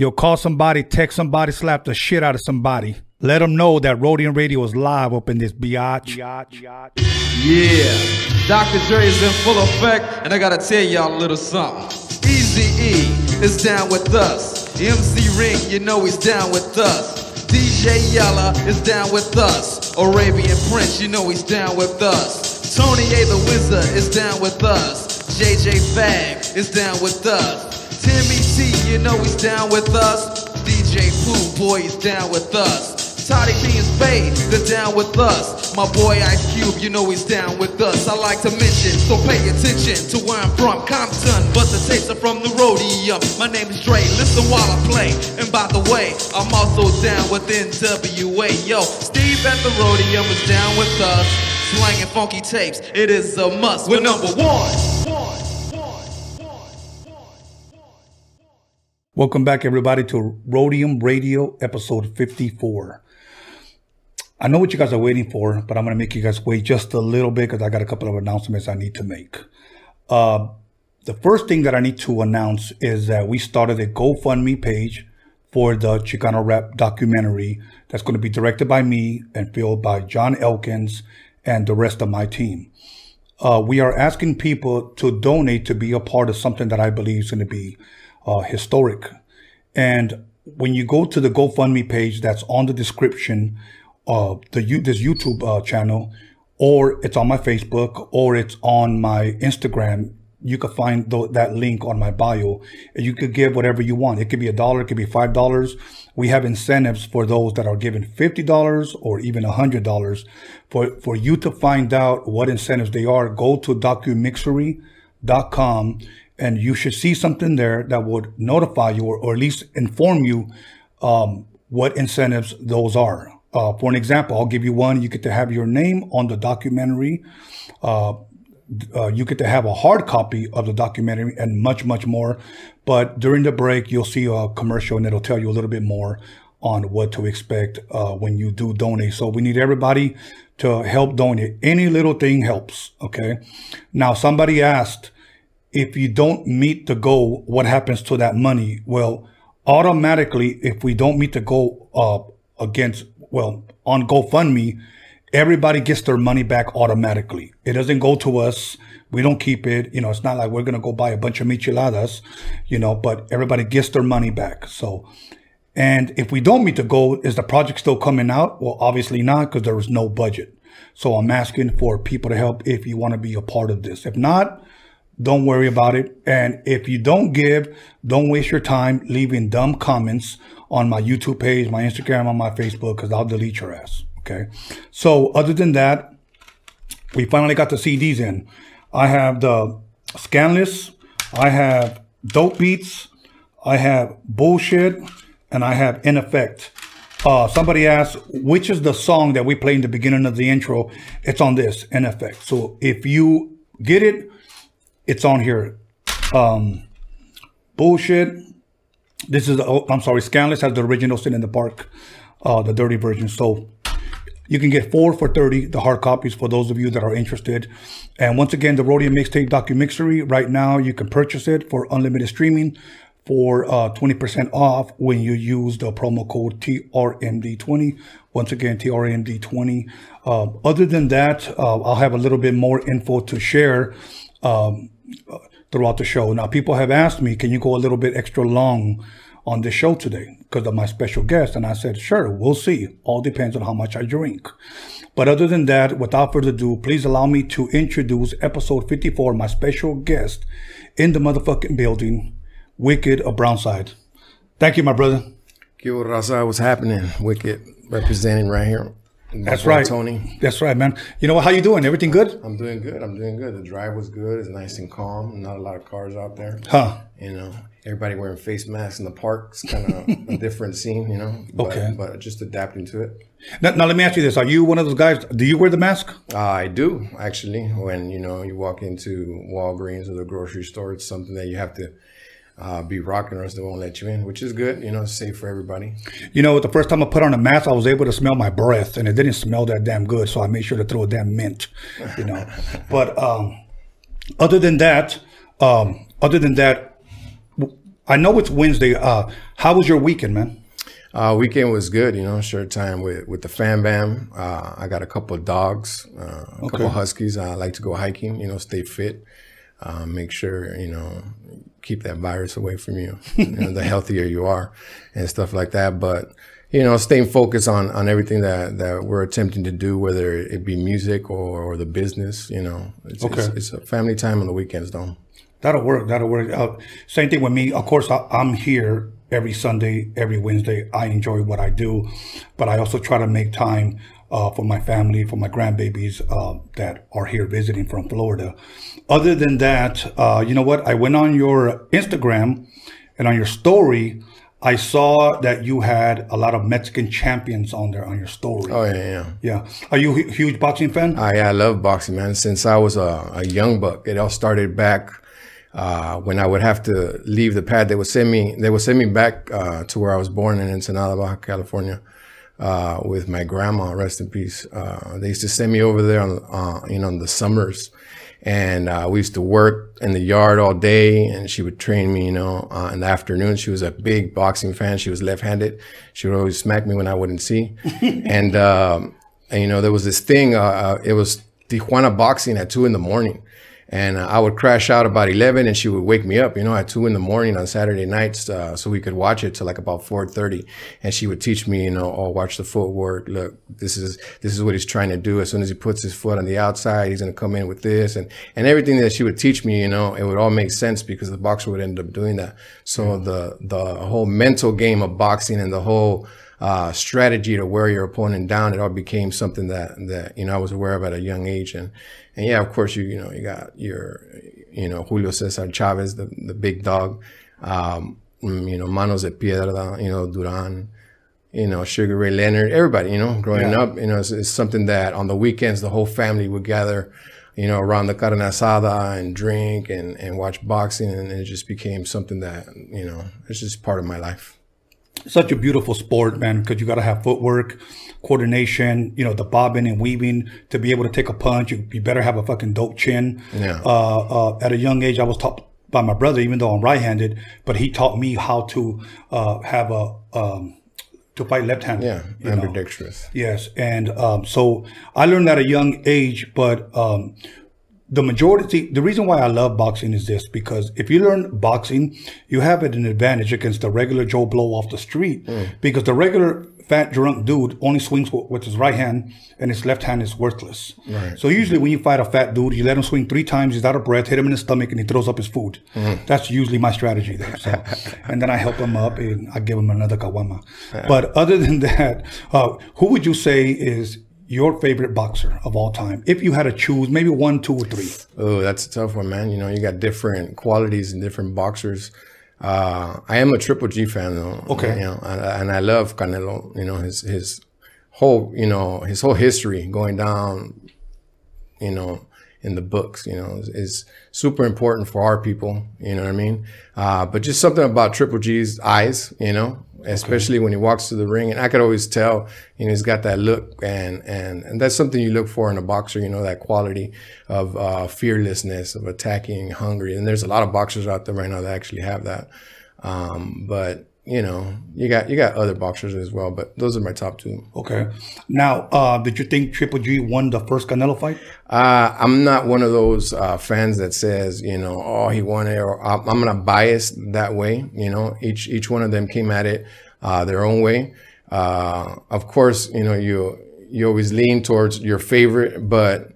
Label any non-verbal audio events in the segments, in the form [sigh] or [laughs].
You'll call somebody, text somebody, slap the shit out of somebody. Let them know that Roadium Radio is live up in this biatch. Yeah, Dr. Dre is in full effect, and I gotta tell y'all a little something. Eazy E is down with us. MC Ring, you know he's down with us. DJ Yella is down with us. Arabian Prince, you know he's down with us. Tony A the Wizard is down with us. JJ Fad is down with us. Timmy T, you know he's down with us. DJ Pooh Boy is down with us. Toddy Tee and Spade, they're down with us. My boy Ice Cube, you know he's down with us. I like to mention, so pay attention to where I'm from, Compton. But the tapes are from the Roadium. My name is Dre, listen while I play. And by the way, I'm also down with NWA. Yo, Steve at the Roadium is down with us. Slanging funky tapes, it is a must. We're number one. Welcome back, everybody, to Roadium Radio, episode 54. I know what you guys are waiting for, but I'm going to make you guys wait just a little bit because I got a couple of announcements I need to make. Uh, the first thing that I need to announce is that we started a GoFundMe page for the Chicano Rap documentary that's going to be directed by me and filmed by John Elkins and the rest of my team. Uh, we are asking people to donate to be a part of something that I believe is going to be uh, historic. And when you go to the GoFundMe page that's on the description of the this YouTube uh, channel, or it's on my Facebook, or it's on my Instagram, you can find th- that link on my bio. And you could give whatever you want. It could be a dollar, it could be five dollars. We have incentives for those that are giving fifty dollars or even a hundred dollars. For for you to find out what incentives they are, go to documixery.com and you should see something there that would notify you or, or at least inform you um, what incentives those are. Uh, for an example, I'll give you one. You get to have your name on the documentary. Uh, uh, you get to have a hard copy of the documentary and much, much more. But during the break, you'll see a commercial and it'll tell you a little bit more on what to expect uh, when you do donate. So we need everybody to help donate. Any little thing helps. Okay. Now, somebody asked, if you don't meet the goal, what happens to that money? Well, automatically, if we don't meet the goal uh, against, well, on GoFundMe, everybody gets their money back automatically. It doesn't go to us. We don't keep it. You know, it's not like we're going to go buy a bunch of micheladas, you know, but everybody gets their money back. So, and if we don't meet the goal, is the project still coming out? Well, obviously not because there was no budget. So I'm asking for people to help if you want to be a part of this. If not, don't worry about it. And if you don't give, don't waste your time leaving dumb comments on my YouTube page, my Instagram, on my Facebook, because I'll delete your ass. Okay. So other than that, we finally got the CDs in. I have the Scanless, I have Dope Beats, I have Bullshit, and I have In Effect. Uh, somebody asked, which is the song that we play in the beginning of the intro? It's on this, In Effect. So if you get it, it's on here. Um, bullshit. This is, oh, I'm sorry, Scanless has the original Sit in the Park, uh, the dirty version. So you can get four for 30, the hard copies for those of you that are interested. And once again, the Roadium Mixtape Documixery, right now you can purchase it for unlimited streaming for uh, 20% off when you use the promo code TRMD20. Once again, TRMD20. Uh, other than that, uh, I'll have a little bit more info to share um, throughout the show. Now, people have asked me, can you go a little bit extra long on the show today because of my special guest? And I said, sure, we'll see. All depends on how much I drink. But other than that, without further ado, please allow me to introduce episode 54, my special guest in the motherfucking building, Wicked of Brownside. Thank you, my brother. Raza, what's happening? Wicked representing right here. That's right. Tony. That's right, man. You know what? How you doing? Everything good? I'm doing good. I'm doing good. The drive was good. It's nice and calm. Not a lot of cars out there. Huh? You know, everybody wearing face masks in the park. It's kind of [laughs] a different scene, you know. But, Okay. But just adapting to it. Now, now let me ask you this: Are you one of those guys? Do you wear the mask? Uh, I do actually. When you know you walk into Walgreens or the grocery store, it's something that you have to uh, be rocking, or else they won't let you in. Which is good. You know, it's safe for everybody. You know, the first time I put on a mask, I was able to smell my breath, and it didn't smell that damn good. So I made sure to throw a damn mint. You know, [laughs] but um, other than that, um, other than that, I know it's Wednesday. Uh, how was your weekend, man? Uh, weekend was good, you know, short time with, with the fam bam. Uh, I got a couple of dogs, uh, a couple of huskies. I like to go hiking, you know, stay fit, uh, make sure, you know, keep that virus away from you, you know, the healthier you are and stuff like that. But, you know, staying focused on, on everything that, that we're attempting to do, whether it be music or, or the business, you know, it's, Okay. it's, it's a family time on the weekends, though. That'll work. That'll work. Uh, same thing with me. Of course, I, I'm here every Sunday, every Wednesday. I enjoy what I do, but I also try to make time uh, for my family, for my grandbabies uh, that are here visiting from Florida. Other than that, uh, you know what? I went on your Instagram and on your story. I saw that you had a lot of Mexican champions on there on your story. Oh, yeah, yeah. Yeah. Are you a huge boxing fan? I, I love boxing, man. Since I was a, a young buck, it all started back uh, when I would have to leave the pad. They would send me. They would send me back uh, to where I was born in Ensenada, Baja California, uh, with my grandma. Rest in peace. Uh, they used to send me over there on, uh, you know, in the summers, and uh, we used to work in the yard all day. And she would train me, you know, uh, in the afternoon. She was a big boxing fan. She was left-handed. She would always smack me when I wouldn't see, [laughs] and. Um, and you know there was this thing it was tijuana boxing at two in the morning and i would crash out about 11 and she would wake me up you know at two in the morning on saturday nights uh, so we could watch it till like about 4.30 and she would teach me you know oh watch the footwork. Look this is this is what he's trying to do. As soon as he puts his foot on the outside he's going to come in with this. And and everything that she would teach me you know it would all make sense because the boxer would end up doing that. So the the whole mental game of boxing and the whole uh, strategy to wear your opponent down. It all became something that that you know I was aware of at a young age, and and yeah, of course you you know you got your you know Julio Cesar Chavez, the the big dog, um, mm, you know Manos de Piedra, you know Duran. You know, Sugar Ray Leonard, everybody, you know, growing Yeah. up, you know, it's, it's something that on the weekends, the whole family would gather, you know, around the carne asada and drink and, and watch boxing. And it just became something that, you know, it's just part of my life. Such a beautiful sport, man, because you got to have footwork, coordination, you know, the bobbing and weaving to be able to take a punch. You, you better have a fucking dope chin. Yeah. Uh, uh, at a young age, I was taught by my brother, even though I'm right-handed, but he taught me how to uh, have a um, to fight left-handed. Yeah, know. ambidextrous. Yes, and um, so I learned at a young age, but um, the majority, the reason why I love boxing is this because if you learn boxing, you have an advantage against the regular Joe Blow off the street because the regular fat drunk dude only swings with, his right hand and his left hand is worthless. Right. So usually when you fight a fat dude, you let him swing three times, he's out of breath, hit him in the stomach, and he throws up his food. That's usually my strategy there. So, [laughs] and then I help him up and I give him another kawama. But other than [laughs] that, uh, who would you say is your favorite boxer of all time? If you had to choose, maybe one, two, or three. Oh, that's a tough one, man. You know, you got different qualities and different boxers. Uh, I am a Triple G fan, though. Okay. You know, and, I love Canelo. You know, his his whole you know his whole history going down. You know, in the books, you know, is, is super important for our people. You know what I mean? Uh, but just something about Triple G's eyes. You know, especially when he walks to the ring, and I could always tell. You know, he's got that look, and and and that's something you look for in a boxer. You know, that quality of uh, fearlessness, of attacking, hungry. And there's a lot of boxers out there right now that actually have that. Um, but you know, you got you got other boxers as well, but those are my top two. Okay. Now, uh, did you think Triple G won the first Canelo fight? Uh, I'm not one of those uh, fans that says, you know, oh, he won it, or I'm I'm not biased that way. You know, each each one of them came at it uh, their own way. Uh, of course, you know, you you always lean towards your favorite, but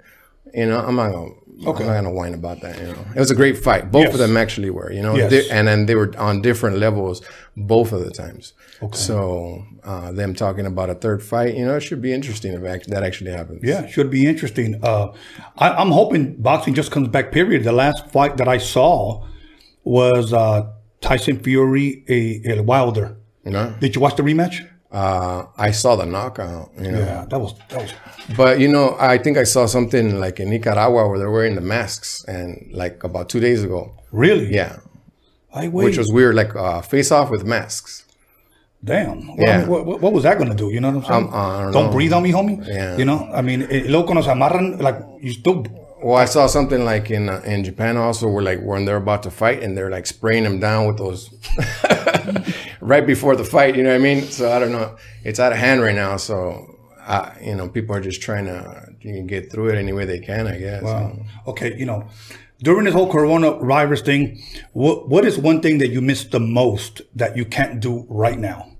you know, I'm not gonna. Okay. I'm not gonna whine about that. You know, it was a great fight. Both Yes. of them actually were. You know, Yes. They- and then they were on different levels both of the times. Okay. So uh, them talking about a third fight, you know, it should be interesting if that actually happens. Yeah, should be interesting. Uh, I, I'm hoping boxing just comes back. Period. The last fight that I saw was uh, Tyson Fury, a, a Wilder. You know. Did you watch the rematch? Uh, I saw the knockout, you know. Yeah, that was that was. But you know, I think I saw something like in Nicaragua where they're wearing the masks, and like about two days ago, Really? yeah, I wait. which was weird, like uh, face off with masks. Damn. Well, I Yeah. mean, what, what- was that going to do? You know what I'm saying? Um, I don't don't breathe on me, homie. Yeah. You know, I mean, eh, luego nos amarran, like, you still Well, I saw something like in uh, in Japan also, where like when they're about to fight and they're like spraying them down with those [laughs] [laughs] right before the fight. You know what I mean? So I don't know. It's out of hand right now. So I, you know, people are just trying to you know, get through it any way they can. I guess. Wow. Okay, you know, during this whole coronavirus thing, what what is one thing that you miss the most that you can't do right now?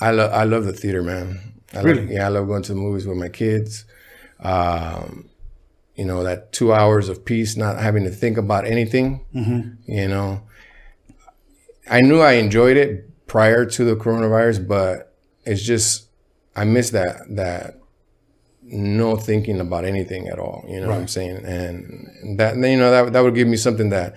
I love I love the theater, man. I Really? Love, yeah, I love going to the movies with my kids. Um, you know that two hours of peace, not having to think about anything. You know, I knew I enjoyed it prior to the coronavirus, but it's just I miss that that no thinking about anything at all. You know what I'm saying? And that you know that that would give me something that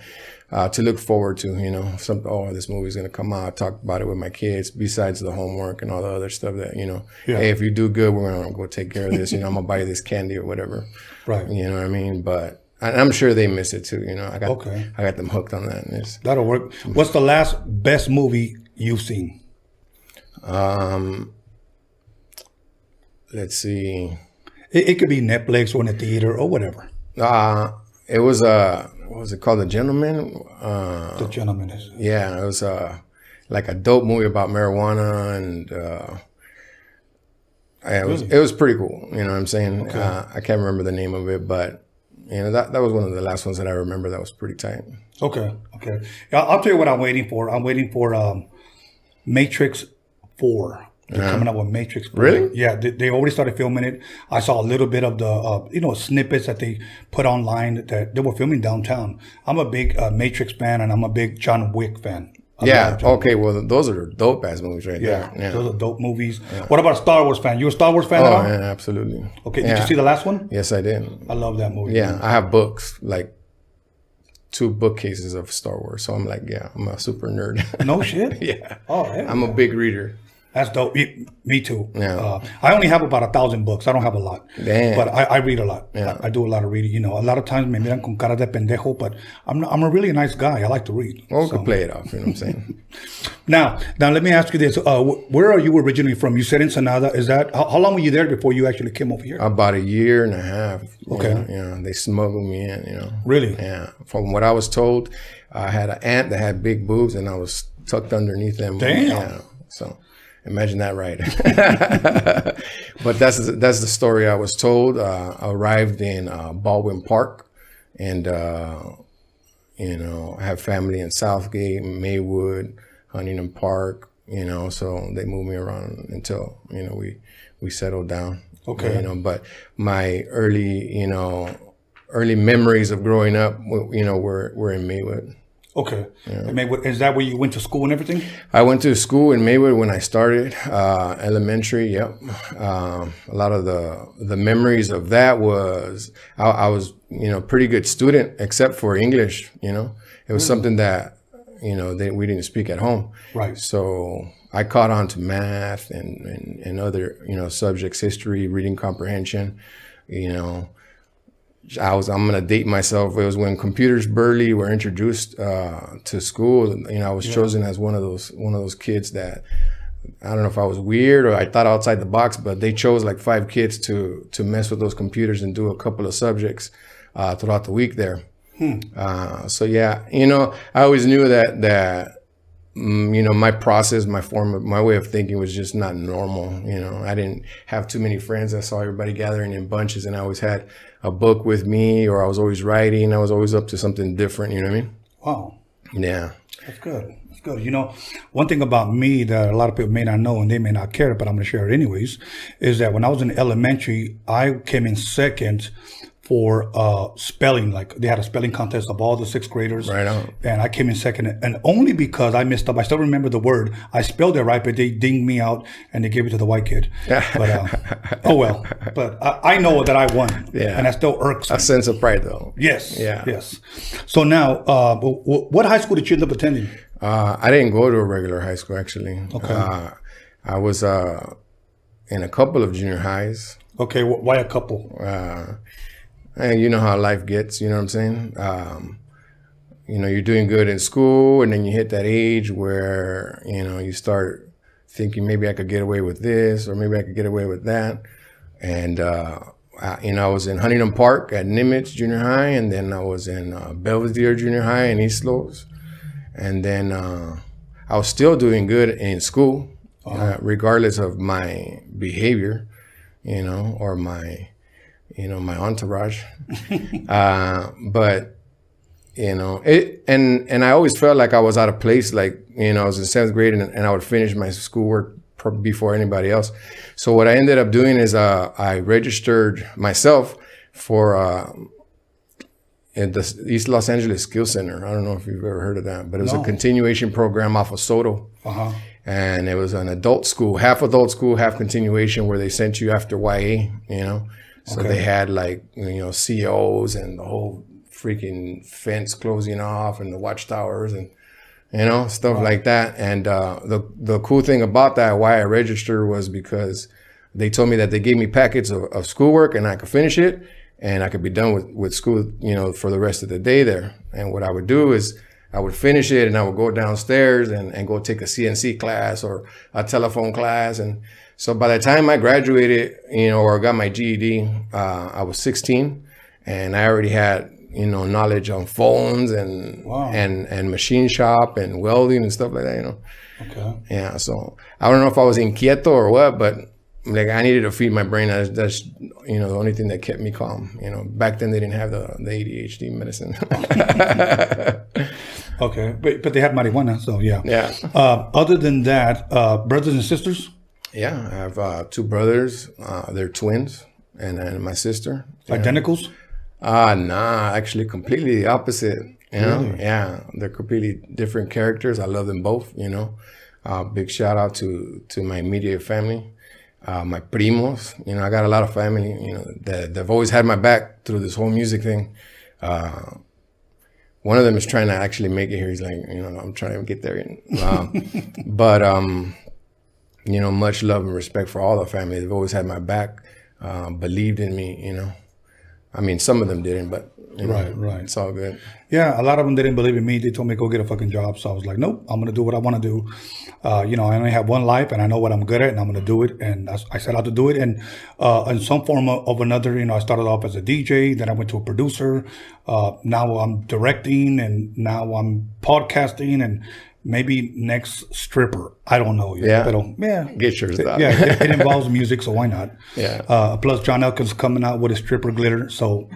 uh, to look forward to. You know, some oh this movie's gonna come out. Talk about it with my kids. Besides the homework and all the other stuff that you know. Yeah. Hey, if you do good, we're gonna go take care of this. You know, I'm gonna buy you this candy or whatever. Right. You know what I mean? But I- I'm sure they miss it too. You know, I got Okay. I got them hooked on that. That'll work. What's the last best movie you've seen? um, let's see. It, it could be Netflix or in the theater or whatever. Uh, it was uh, what was it called? The Gentleman. Uh, The gentleman is. yeah, it was uh, like a dope movie about marijuana and. Uh, yeah, it was it was pretty cool. You know what I'm saying? Uh, I can't remember the name of it, but you know that that was one of the last ones that I remember that was pretty tight. Okay. Okay. Yeah, I'll tell you what I'm waiting for. I'm waiting for um, Matrix Four. They're coming out with Matrix. 4. Really? Yeah, they, they already started filming it. I saw a little bit of the, uh, you know, snippets that they put online that they were filming downtown. I'm a big uh, Matrix fan, and I'm a big John Wick fan. Yeah. Okay. Well, those are dope ass movies right Yeah, there. Yeah. those are dope movies. What about a Star Wars fan? You a Star Wars fan at Oh, all? yeah, absolutely. Okay, did you see the last one? Yes, I did. I love that movie. Yeah, I have books like two bookcases of Star Wars. So I'm like, yeah, I'm a super nerd. No [laughs] shit. yeah, Oh, yeah. I'm a big reader. That's dope. Me, too. Yeah. Uh, I only have about a thousand books. I don't have a lot. Damn. But I, I read a lot. Yeah. I, I do a lot of reading. You know, a lot of times me miran con cara de pendejo, but I'm not, I'm a really nice guy. I like to read. Well, we So- could play it off. You know what I'm saying? [laughs] Now, now let me ask you this: uh, wh- Where are you originally from? You said in Ensenada. Is that how, how long were you there before you actually came over here? About a year and a half. you Okay. know, You know, they smuggled me in. You know. Really? Yeah. From what I was told, I had an aunt that had big boobs, and I was tucked underneath them. Damn. Yeah. So. Imagine that, right? [laughs] but that's that's the story I was told. Uh, I arrived in uh, Baldwin Park, and uh, you know, I have family in Southgate, Maywood, Huntington Park. You know, so they moved me around until you know we we settled down. Okay. You know, but my early you know early memories of growing up, you know, were were in Maywood. Okay. And maybe, is that where you went to school and everything? I went to school in Maywood when I started uh, elementary. Yep, um, a lot of the the memories of that was I, I was you know pretty good student except for English. You know, it was something that you know they, we didn't speak at home. Right. So I caught on to math and, and and other you know subjects, history, reading comprehension. You know, I was I'm gonna date myself. It was when computers barely were introduced uh, to school. You know, I was chosen as one of those one of those kids that I don't know if I was weird or I thought outside the box, but they chose like five kids to to mess with those computers and do a couple of subjects uh, throughout the week there. Uh, so yeah, you know, I always knew that that Mm, you know my process, my form, of, my way of thinking was just not normal. You know, I didn't have too many friends. I saw everybody gathering in bunches, and I always had a book with me, or I was always writing. I was always up to something different. You know what I mean? Wow. Yeah. That's good. That's good. You know, one thing about me that a lot of people may not know and they may not care, but I'm going to share it anyways, is that when I was in elementary, I came in second for uh, spelling. Like they had a spelling contest of all the sixth graders. Right on. And I came in second, and only because I messed up. I still remember the word. I spelled it right, but they dinged me out and they gave it to the white kid. [laughs] But uh, oh well. But I, I know that I won. Yeah. And that still irks me. A sense of pride, though. Yes. Yeah. Yes. So now, uh, what high school did you end up attending? Uh, I didn't go to a regular high school actually. Okay. Uh, I was uh, in a couple of junior highs. Okay, why a couple? And you know how life gets. You know what I'm saying? Um, you know, you're doing good in school, and then you hit that age where you know you start thinking maybe I could get away with this, or maybe I could get away with that. And uh, uh, you know, I was in Huntington Park at Nimitz Junior High, and then I was in uh, Belvedere Junior High in East Los, and then uh, I was still doing good in school, uh, regardless of my behavior, you know, or my, you know, my entourage. [laughs] uh, but you know, it and and I always felt like I was out of place. Like you know, I was in seventh grade, and, and I would finish my schoolwork before anybody else. So what I ended up doing is uh, I registered myself for. Uh, at the East Los Angeles Skill Center. I don't know if you've ever heard of that, but it was No. a continuation program off of Soto Uh-huh. and it was an adult school, half adult school, half continuation, where they sent you after YA, you know. So Okay. they had like you know COs and the whole freaking fence closing off and the watchtowers and you know stuff like that. And uh, the the cool thing about that, why I registered, was because they told me that they gave me packets of, of schoolwork and I could finish it and I could be done with, with school, you know, for the rest of the day there. And what I would do is I would finish it and I would go downstairs and, and go take a CNC class or a telephone class. And so by the time I graduated, you know, or got my GED, uh, I was 16 and I already had, you know, knowledge on phones and, Wow. and, and machine shop and welding and stuff like that, you know. Okay. Yeah, so I don't know if I was inquieto or what, but like I needed to feed my brain. That's, that's you know the only thing that kept me calm. You know, back then they didn't have the the ADHD medicine. [laughs] Okay. But, but they had marijuana, so yeah. yeah, Uh, other than that, uh, brothers and sisters, yeah. I have uh, two brothers. Uh, they're twins, and then my sister. identicals. Ah, nah, actually, completely the opposite. You know, yeah, they're completely different characters. I love them both. You know, uh, big shout out to to my immediate family, uh, my primos. You know, I got a lot of family. You know, that they've always had my back through this whole music thing. Uh, one of them is trying to actually make it here. He's like, you know, I'm trying to get there. Um, [laughs] but um, you know, much love and respect for all the family. They've always had my back, uh, believed in me. You know, I mean, some of them didn't, but you know, Right, right. It's all good. Yeah, a lot of them didn't believe in me. They told me go get a fucking job. So I was like, nope, I'm gonna do what I want to do. Uh, you know, I only have one life, and I know what I'm good at, and I'm gonna do it. And I, I set out to do it. And uh, in some form of, of another, you know, I started off as a DJ, then I went to a producer. Uh, now I'm directing, and now I'm podcasting, and maybe next stripper. I don't know yet. Yeah. Pero, yeah. Get yours out. Yeah, it, it [laughs] involves music, so why not? Yeah. Uh, plus, John Elkins coming out with his stripper glitter, so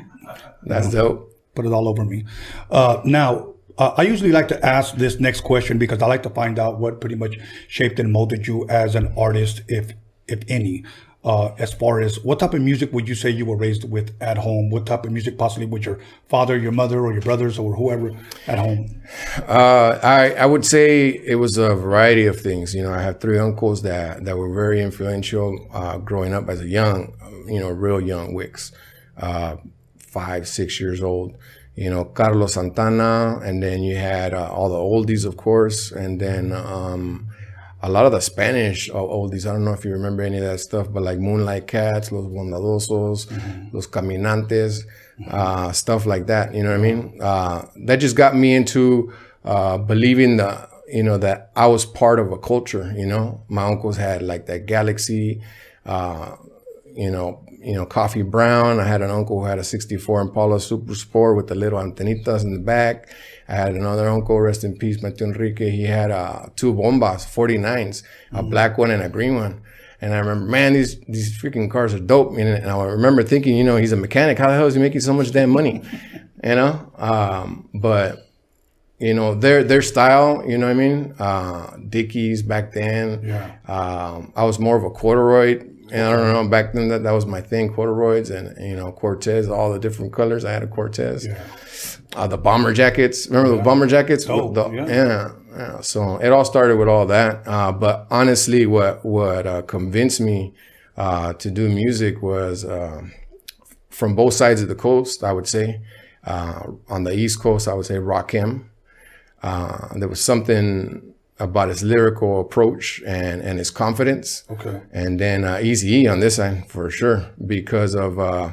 That's dope. put it all over me. Uh, now, uh, I usually like to ask this next question because I like to find out what pretty much shaped and molded you as an artist, if if any. Uh, as far as what type of music would you say you were raised with at home? What type of music possibly with your father, your mother, or your brothers, or whoever at home? Uh, I I would say it was a variety of things. You know, I have three uncles that that were very influential uh, growing up as a young, you know, real young Wicks, uh, five six years old. You know, Carlos Santana, and then you had uh, all the oldies, of course, and then um, a lot of the Spanish o- oldies. I don't know if you remember any of that stuff, but like Moonlight Cats, Los Bondadosos, Los Caminantes, uh, stuff like that. You know what I mean? Uh, that just got me into uh, believing the, you know, that I was part of a culture. You know, my uncles had like that Galaxy, uh, you know, you know, coffee brown. I had an uncle who had a 64 Impala Super Sport with the little antenitas in the back. I had another uncle, rest in peace, Mateo Enrique. He had uh, two bombas, 49s, a black one and a green one. And I remember, man, these these freaking cars are dope. And, and I remember thinking, you know, he's a mechanic. How the hell is he making so much damn money? [laughs] You know, um, but you know their their style. You know what I mean? Uh, Dickies back then. Yeah. Um, I was more of a corduroy. And I don't know, back then that, that was my thing, corduroys and, you know, Cortez, all the different colors. I had a Cortez. Yeah. Uh, the bomber jackets. Remember the bomber jackets? Oh, the- yeah. yeah. yeah. So it all started with all that. Uh, but honestly, what, what, uh, convinced me, uh, to do music was, uh, from both sides of the coast, I would say. Uh, on the East Coast, I would say Rakim. Uh, there was something about his lyrical approach and, and his confidence. Okay. And then uh, Eazy E on this end for sure because of uh,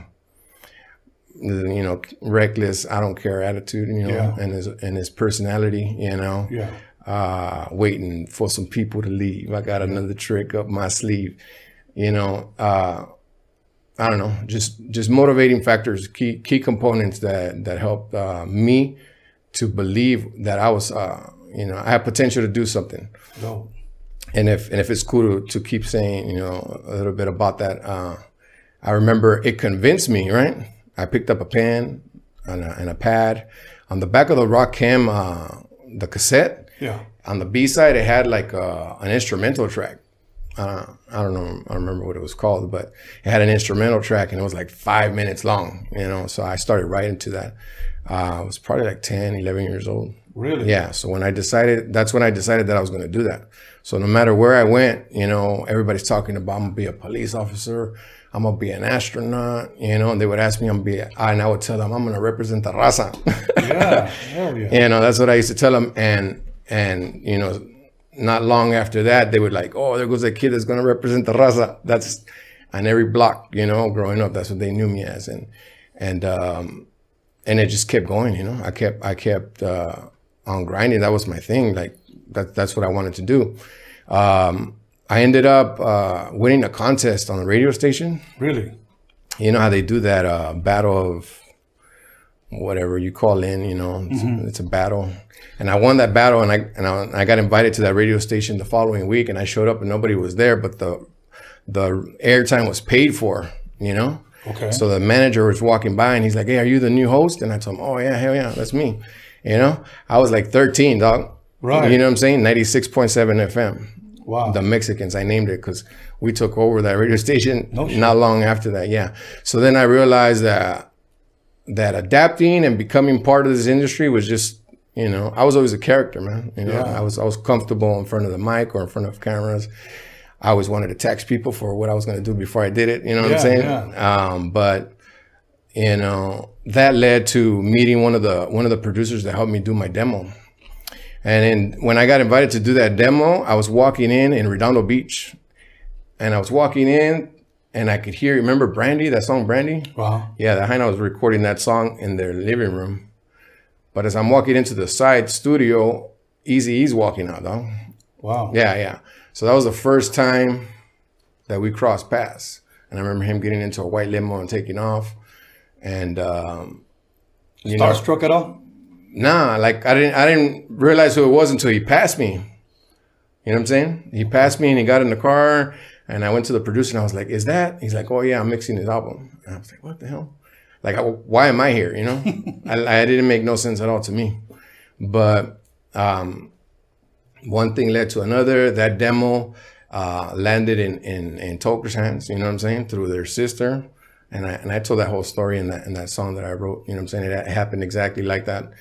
you know reckless, I don't care attitude, you know, Yeah. and his and his personality, you know. Yeah. Uh, waiting for some people to leave. I got another trick up my sleeve, you know. Uh, I don't know, just just motivating factors, key key components that that helped uh, me to believe that I was, uh, you know, I have potential to do something. No. And if and if it's cool to, to keep saying, you know, a little bit about that, uh, I remember it convinced me. Right, I picked up a pen and a, and a pad. On the back of the Rakim, uh, the cassette, Yeah. on the B side, it had like uh, an instrumental track. Uh, I don't know, I don't remember what it was called, but it had an instrumental track and it was like five minutes long, you know. So I started writing to that. Uh, I was probably like 10, 11 years old. Really? Yeah. So when I decided, that's when I decided that I was going to do that. So no matter where I went, you know, everybody's talking about I'm gonna be a police officer, I'm gonna be an astronaut, you know, and they would ask me, I'm gonna be, and I would tell them I'm gonna represent the raza. [laughs] Yeah. Hell yeah. you know, that's what I used to tell them, and and you know, not long after that, they would like, oh, there goes a kid that's gonna represent the raza. That's on every block, you know, growing up, that's what they knew me as, and and um, and it just kept going, you know. I kept I kept uh, on grinding. That was my thing. Like that that's what I wanted to do. Um, I ended up uh, winning a contest on the radio station. Really? You know how they do that uh, battle of whatever you call in. You know, it's, it's a battle, and I won that battle, and I and I, I got invited to that radio station the following week, and I showed up, and nobody was there, but the the airtime was paid for. You know. Okay. So the manager was walking by and he's like, Hey, are you the new host? And I told him, Oh yeah, hell yeah, that's me. You know, I was like 13, dog. Right. You know what I'm saying? 96.7 FM. Wow. The Mexicans, I named it because we took over that radio [laughs] station No not long after that. Yeah. So then I realized that that adapting and becoming part of this industry was just, you know, I was always a character, man. You know, Yeah. I was I was comfortable in front of the mic or in front of cameras. I always wanted to text people for what I was going to do before I did it. You know what Yeah, I'm saying? yeah. Um, but you uh, know that led to meeting one of the one of the producers that helped me do my demo. And then when I got invited to do that demo, I was walking in in Redondo Beach, and I was walking in, and I could hear. Remember Brandy? That song Brandy? Wow. Yeah, that Heina was recording that song in their living room. But as I'm walking into the side studio, Eazy E's walking out, though. Wow. Yeah, yeah. So that was the first time that we crossed paths. And I remember him getting into a white limo and taking off. And um, you know, Starstruck at all? nah, like I didn't I didn't realize who it was until he passed me. You know what I'm saying? He passed me and he got in the car and I went to the producer and I was like, "Is that?" He's like, "Oh yeah, I'm mixing his album." And I was like, "What the hell? Like, I- why am I here?" You know, [laughs] I, I didn't make no sense at all to me. But um, one thing led to another. That demo uh, landed in in in Toker's hands. You know what I'm saying? Through their sister, and I and I told that whole story in that in that song that I wrote. You know what I'm saying? It happened exactly like that.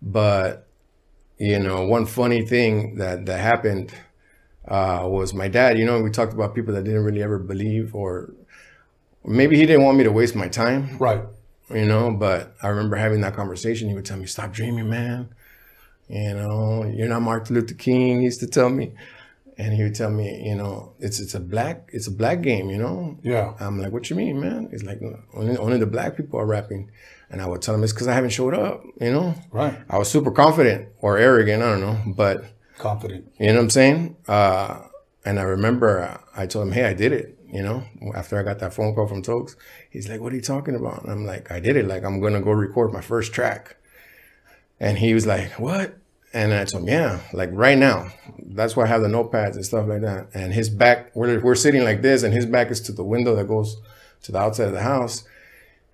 But you know, one funny thing that that happened uh, was my dad. You know, we talked about people that didn't really ever believe, or maybe he didn't want me to waste my time Right. you know. But I remember having that conversation. He would tell me, "Stop dreaming, man. You know, you're not Martin Luther King." He used to tell me, and he would tell me, you know, it's it's a black it's a black game, you know. Yeah. I'm like, "What you mean, man?" He's like, "Only only the black people are rapping," and I would tell him it's because I haven't showed up, you know. Right. I was super confident or arrogant, I don't know, but Confident. you know what I'm saying? Uh, and I remember uh, I told him, hey, I did it. You know, after I got that phone call from Tokes, he's like, what are you talking about? And I'm like, I did it. Like, I'm going to go record my first track. And he was like, what? And I told him, yeah, like right now. That's why I have the notepads and stuff like that. And his back, we're, we're sitting like this, and his back is to the window that goes to the outside of the house.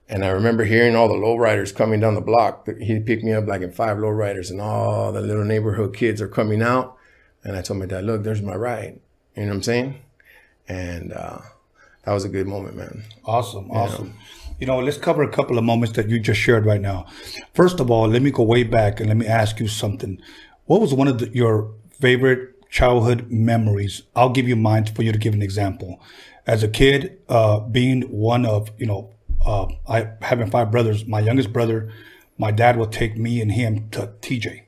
And I remember hearing all the lowriders coming down the block. He picked me up like in five lowriders, and all the little neighborhood kids are coming out. And I told my dad, look, there's my ride. You know what I'm saying? And uh, that was a good moment, man. Awesome. Awesome. You know, let's cover a couple of moments that you just shared right now. First of all, let me go way back and let me ask you something. What was one of the, your favorite childhood memories? I'll give you mine for you to give an example. As a kid, uh, being one of, you know, uh, I having five brothers, my youngest brother, my dad would take me and him to TJ.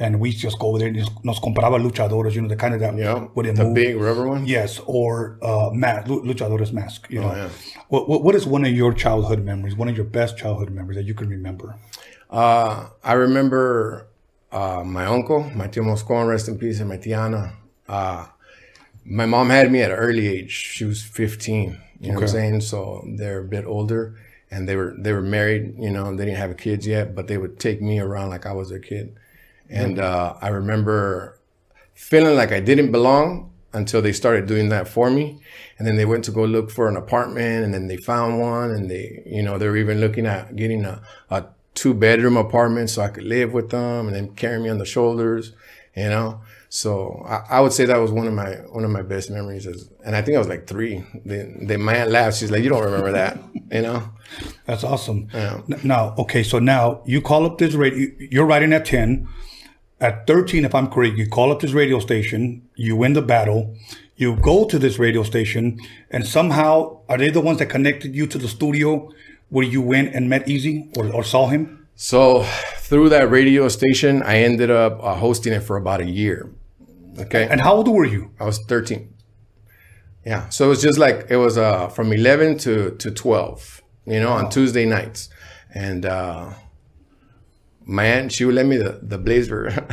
And we just go over there and just, nos compraba luchadores, you know, the kind of that Yeah. wouldn't The move. big rubber one? Yes, or uh, mask, luchadores mask. You know, Oh, yeah. what, what what is one of your childhood memories? One of your best childhood memories that you can remember? Uh, I remember uh, my uncle, my tio Moscon, rest in peace, and my tiana. Uh, my mom had me at an early age. She was 15. You know what I'm saying? So they're a bit older, and they were they were married. You know, they didn't have kids yet, but they would take me around like I was their kid. And uh, I remember feeling like I didn't belong until they started doing that for me. And then they went to go look for an apartment, and then they found one, and they, you know, they were even looking at getting a, a two bedroom apartment so I could live with them, and then carry me on the shoulders, you know. So I, I would say that was one of my one of my best memories. Is, and I think I was like three. The, the my aunt laughed. She's like, "You don't remember that, [laughs] you know?" That's awesome. N- Now, okay, so now you call up this radio. You're writing at ten. At thirteen, if I'm correct, you call up this radio station. You win the battle. You go to this radio station, and somehow are they the ones that connected you to the studio where you went and met Eazy or, or saw him? So through that radio station, I ended up uh, hosting it for about a year. Okay. And how old were you? I was 13. Yeah. So it was just like it was uh from 11 to to 12, you know, on Tuesday nights. And uh my aunt, she would let me the, the blazer. [laughs]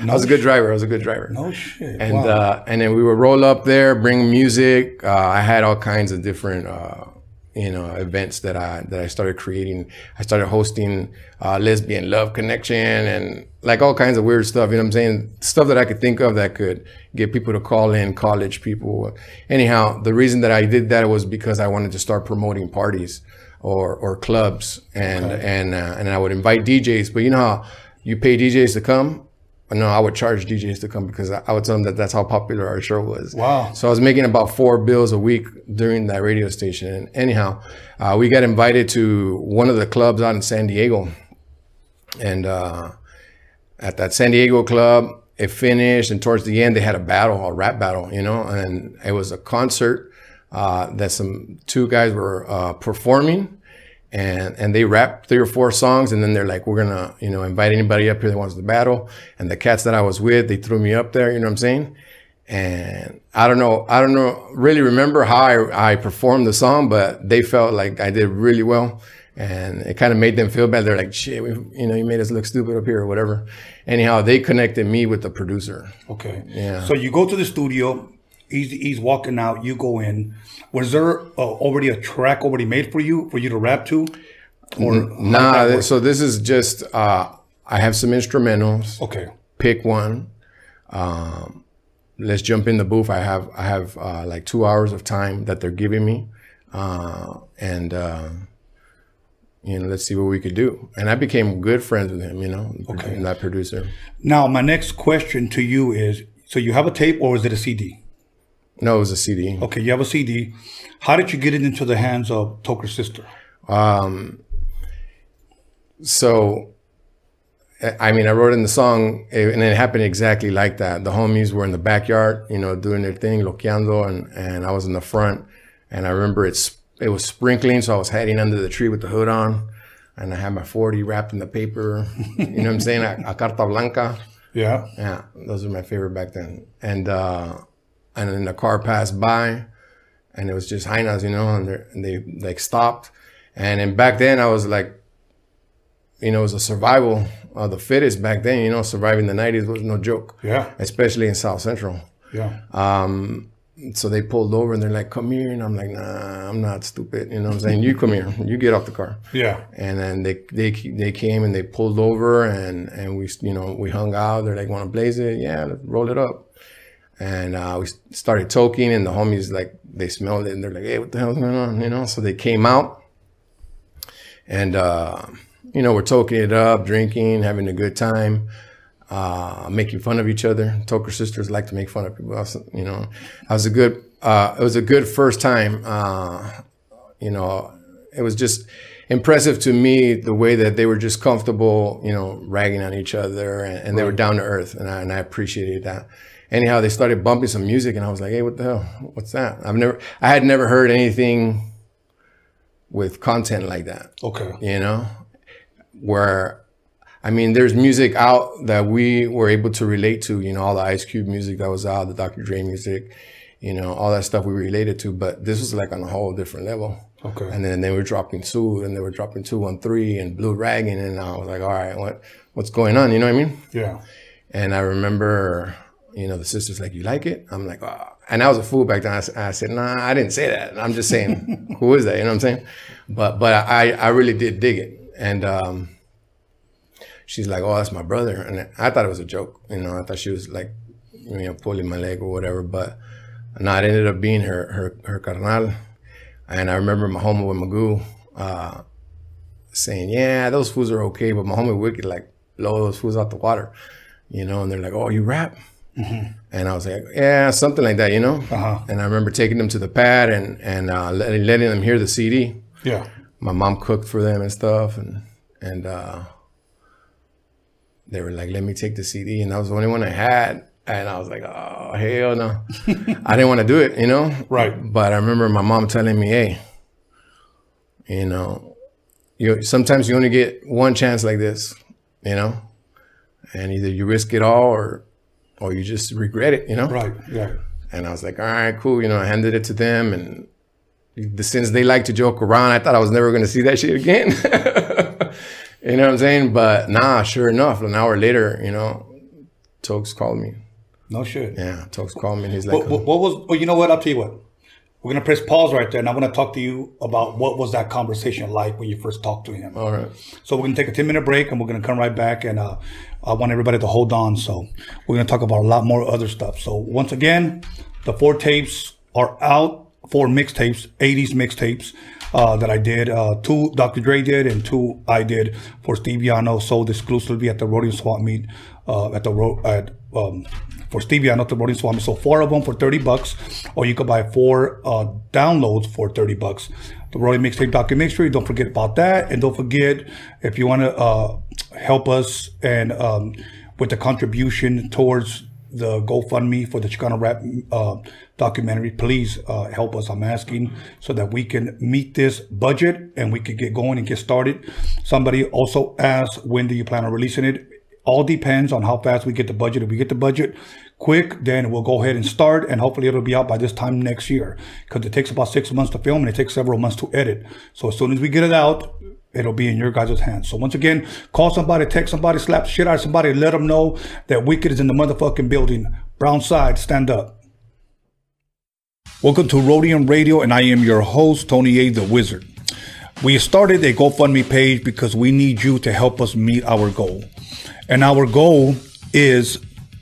I was a good driver. I was a good driver. No shit. And wow. uh, and then we would roll up there, bring music. Uh, I had all kinds of different uh, you know events that I that I started creating. I started hosting uh, lesbian love connection and like all kinds of weird stuff. You know what I'm saying? Stuff that I could think of that could get people to call in, college people. Anyhow, the reason that I did that was because I wanted to start promoting parties or or clubs and and uh, and I would invite DJs. But you know how you pay DJs to come. No, I would charge DJs to come because I I would tell them that that's how popular our show was. Wow. So I was making about four bills a week during that radio station. And anyhow, uh, we got invited to one of the clubs out in San Diego. And uh, at that San Diego club, it finished. And towards the end, they had a battle, a rap battle, you know, and it was a concert uh, that some two guys were uh, performing. And, and they rap three or four songs and then they're like, we're gonna, you know, invite anybody up here that wants to battle. And the cats that I was with, they threw me up there, you know what I'm saying? and I don't know, I don't know, really remember how I, I performed the song, but they felt like I did really well, and it kind of made them feel bad. They're like, "Shit, we, you know, you made us look stupid up here or whatever." Anyhow, they connected me with the producer. Okay. Yeah. So you go to the studio. He's, he's walking out. You go in. Was there uh, already a track already made for you for you to rap to? Or Nah, that th- work? so this is just uh, I have some instrumentals. okay. Pick one. Um, let's jump in the booth. I have I have uh, like two hours of time that they're giving me, uh, and. Uh, you know, let's see what we could do. And I became good friends with him, you know, Okay. that producer. Now my next question to you is: So you have a tape or is it a CD? No, it was a CD. Okay, you have a CD. How did you get it into the hands of Toker's sister? Um, so, I mean, I wrote in the song, eh, and it happened exactly like that. The homies were in the backyard, you know, doing their thing, loqueando, and, and I was in the front. And I remember it's it was sprinkling, so I was hiding under the tree with the hood on, and I had my 40 wrapped in the paper. You know what I'm saying? A, a carta blanca. [laughs] Yeah. Yeah, those were my favorite back then. And uh, and then the car passed by, and it was just hyenas, you know, and, and they like stopped. And then back then, I was like, you know, it was a survival of the fittest back then. You know, surviving the '90s was no joke, Yeah. especially in South Central. Yeah. Um, So they pulled over and they're like, "Come here," and I'm like, "Nah, I'm not stupid." You know what I'm saying? You come here, you get off the car. Yeah. And then they they they came and they pulled over and and we you know we hung out. They're like, "Want to blaze it? Yeah, roll it up." And uh, we started talking, and the homies like they smelled it, and they're like, "Hey, what the hell's going on?" You know. So they came out, and uh, you know we're talking it up, drinking, having a good time, uh, making fun of each other. Toker sisters like to make fun of people. else, You know, it was a good uh, it was a good first time. Uh, you know, it was just impressive to me the way that they were just comfortable, you know, ragging on each other and, and they were down to earth. And I, and I appreciated that. Anyhow, they started bumping some music and I was like, Hey, what the hell? What's that? I've never, I had never heard anything with content like that, Okay. you know, where, I mean, there's music out that we were able to relate to, you know, all the Ice Cube music that was out, the Dr. Dre music, you know, all that stuff we related to, but this was like on a whole different level. Okay. And then they were dropping two, and they were dropping two on three, and blue ragging, and I was like, all right, what what's going on? You know what I mean? Yeah. And I remember, you know, the sister's like, you like it? I'm like, oh. And I was a fool back then. I said, nah, I didn't say that. I'm just saying, [laughs] who is that? You know what I'm saying? But, but I, I really did dig it. And, um, she's like, oh, that's my brother. And I thought it was a joke. You know, I thought she was like, you know, pulling my leg or whatever. But no, it ended up being her, her, her carnal. And I remember my homie with Magoo, uh, saying, yeah, those fools are okay. But my homie Wicked, like, blow those fools out the water, you know? And they're like, oh, you rap? And I was like, yeah, something like that, you know? Uh-huh. And I remember taking them to the pad and, and uh, letting, letting them hear the CD. Yeah. My mom cooked for them and stuff. And, and uh, they were like, let me take the CD. And that was the only one I had. And I was like, oh, hell no. [laughs] I didn't want to do it, you know? Right. But I remember my mom telling me, hey, you know, you sometimes you only get one chance like this, you know? And either you risk it all or or you just regret it, you know? Right. Yeah. And I was like, all right, cool. You know, I handed it to them and the since they like to joke around, I thought I was never gonna see that shit again. [laughs] you know what I'm saying? But nah, sure enough, an hour later, you know, Tokes called me. No shit. Yeah, Tokes called me and he's like, What, what, what was? Oh, you know what? I'll tell you what. We're gonna press pause right there, and I'm gonna talk to you about what was that conversation like when you first talked to him. all right. So we're gonna take a 10 minute break, and we're gonna come right back, and uh, I want everybody to hold on. So we're gonna talk about a lot more other stuff. So once again, the four tapes are out, four mixtapes, 80s mixtapes. Uh, that I did, uh, two Dr. Dre did, and two I did for Steve Yano, sold exclusively at the Roadium Swap Meet, uh, at the ro- at um, for Steve Yano at the Swap Meet. So four of them for thirty bucks, or you could buy four uh, downloads for thirty bucks. The Roadium Mixtape documentary. Don't forget about that, and don't forget if you want to uh, help us and um, with the contribution towards the GoFundMe for the Chicano Rap uh, documentary. Please uh, help us. I'm asking so that we can meet this budget and we can get going and get started. Somebody also asked, when do you plan on releasing it? All depends on how fast we get the budget. If we get the budget quick, then we'll go ahead and start, and hopefully it'll be out by this time next year. Because it takes about six months to film and it takes several months to edit. So as soon as we get it out, it'll be in your guys' hands. So once again, call somebody, text somebody, slap shit out of somebody, let them know that Wicked is in the motherfucking building. Brown side, stand up. Welcome to Roadium Radio, and I am your host, Tony A. the Wizard. We started a GoFundMe page because we need you to help us meet our goal. And our goal is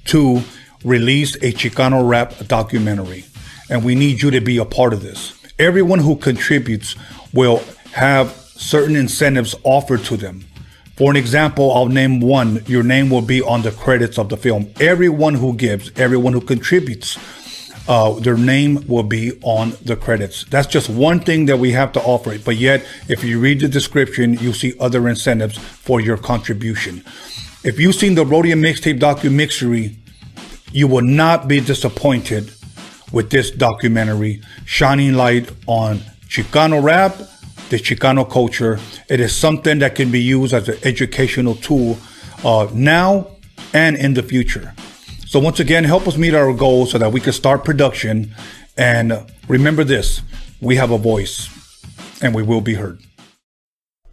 to release a Chicano rap documentary. And we need you to be a part of this. Everyone who contributes will have certain incentives offered to them. For an example, I'll name one. Your name will be on the credits of the film. Everyone who gives, everyone who contributes, uh, their name will be on the credits. That's just one thing that we have to offer. But yet, if you read the description, you'll see other incentives for your contribution. If you've seen the Roadium Mixtape documentary, you will not be disappointed with this documentary shining light on Chicano rap, the Chicano culture. It is something that can be used as an educational tool uh, now and in the future. So once again, help us meet our goals so that we can start production. And remember this, we have a voice and we will be heard.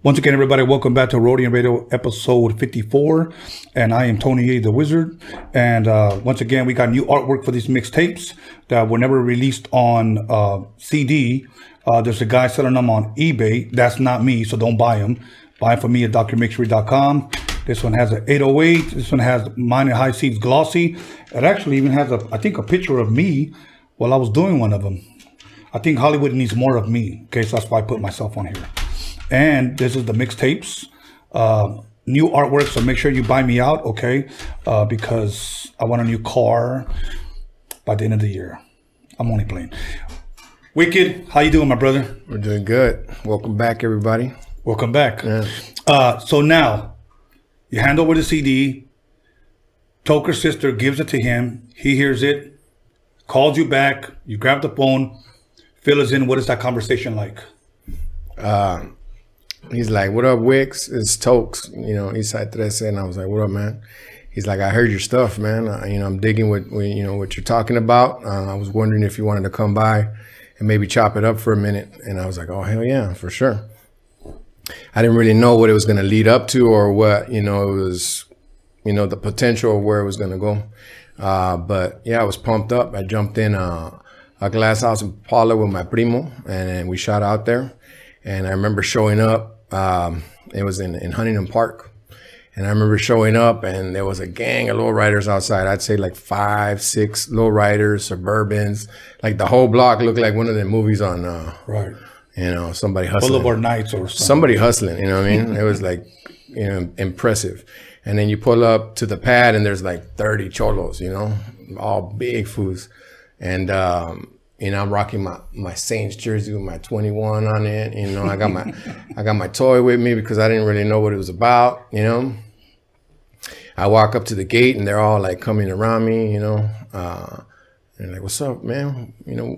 Once again, everybody, welcome back to Roadium Radio episode 54. And I am Tony A. the Wizard. And uh, once again, we got new artwork for these mixtapes that were never released on uh, CD. Uh, there's a guy selling them on eBay. That's not me, so don't buy them. Buy them from me at drmixery.com. This one has an 808. This one has and high seeds glossy. It actually even has a, I think, a picture of me while I was doing one of them. I think Hollywood needs more of me. Okay, so that's why I put myself on here. And this is the mixtapes. Uh, new artwork, so make sure you buy me out, okay? Uh, because I want a new car by the end of the year. I'm only playing. Wicked, how you doing, my brother? We're doing good. Welcome back, everybody. Welcome back. Uh, so now, you hand over the CD. Toker's sister gives it to him. He hears it, calls you back. You grab the phone, fill us in. What is that conversation like? He's like, "What up, Wicks?" It's Tokes, you know, Eastside 13, and I was like, "What up, man?" He's like, "I heard your stuff, man. You know, I'm digging what, what you know what you're talking about. Uh, I was wondering if you wanted to come by and maybe chop it up for a minute." And I was like, "Oh hell yeah, for sure." I didn't really know what it was going to lead up to or what you know it was, you know, the potential of where it was going to go. Uh, but yeah, I was pumped up. I jumped in uh, a glass house Impala with my primo, and, we shot out there. And I remember showing up. Um, it was in, in Huntington Park. And I remember showing up, and there was a gang of lowriders outside. I'd say like five, six lowriders, Suburbans. Like the whole block looked like one of the movies on, uh, right? You know, somebody hustling. Boulevard Nights or something. somebody hustling. You know what I mean? it was like, you know, impressive. And then you pull up to the pad, and there's like 30 cholos. You know, all big fools. And um, you know, I'm rocking my my Saints jersey with my 21 on it. You know, I got my [laughs] I got my toy with me because I didn't really know what it was about. You know, I walk up to the gate and they're all like coming around me. You know, uh, and like, "What's up, man? You know,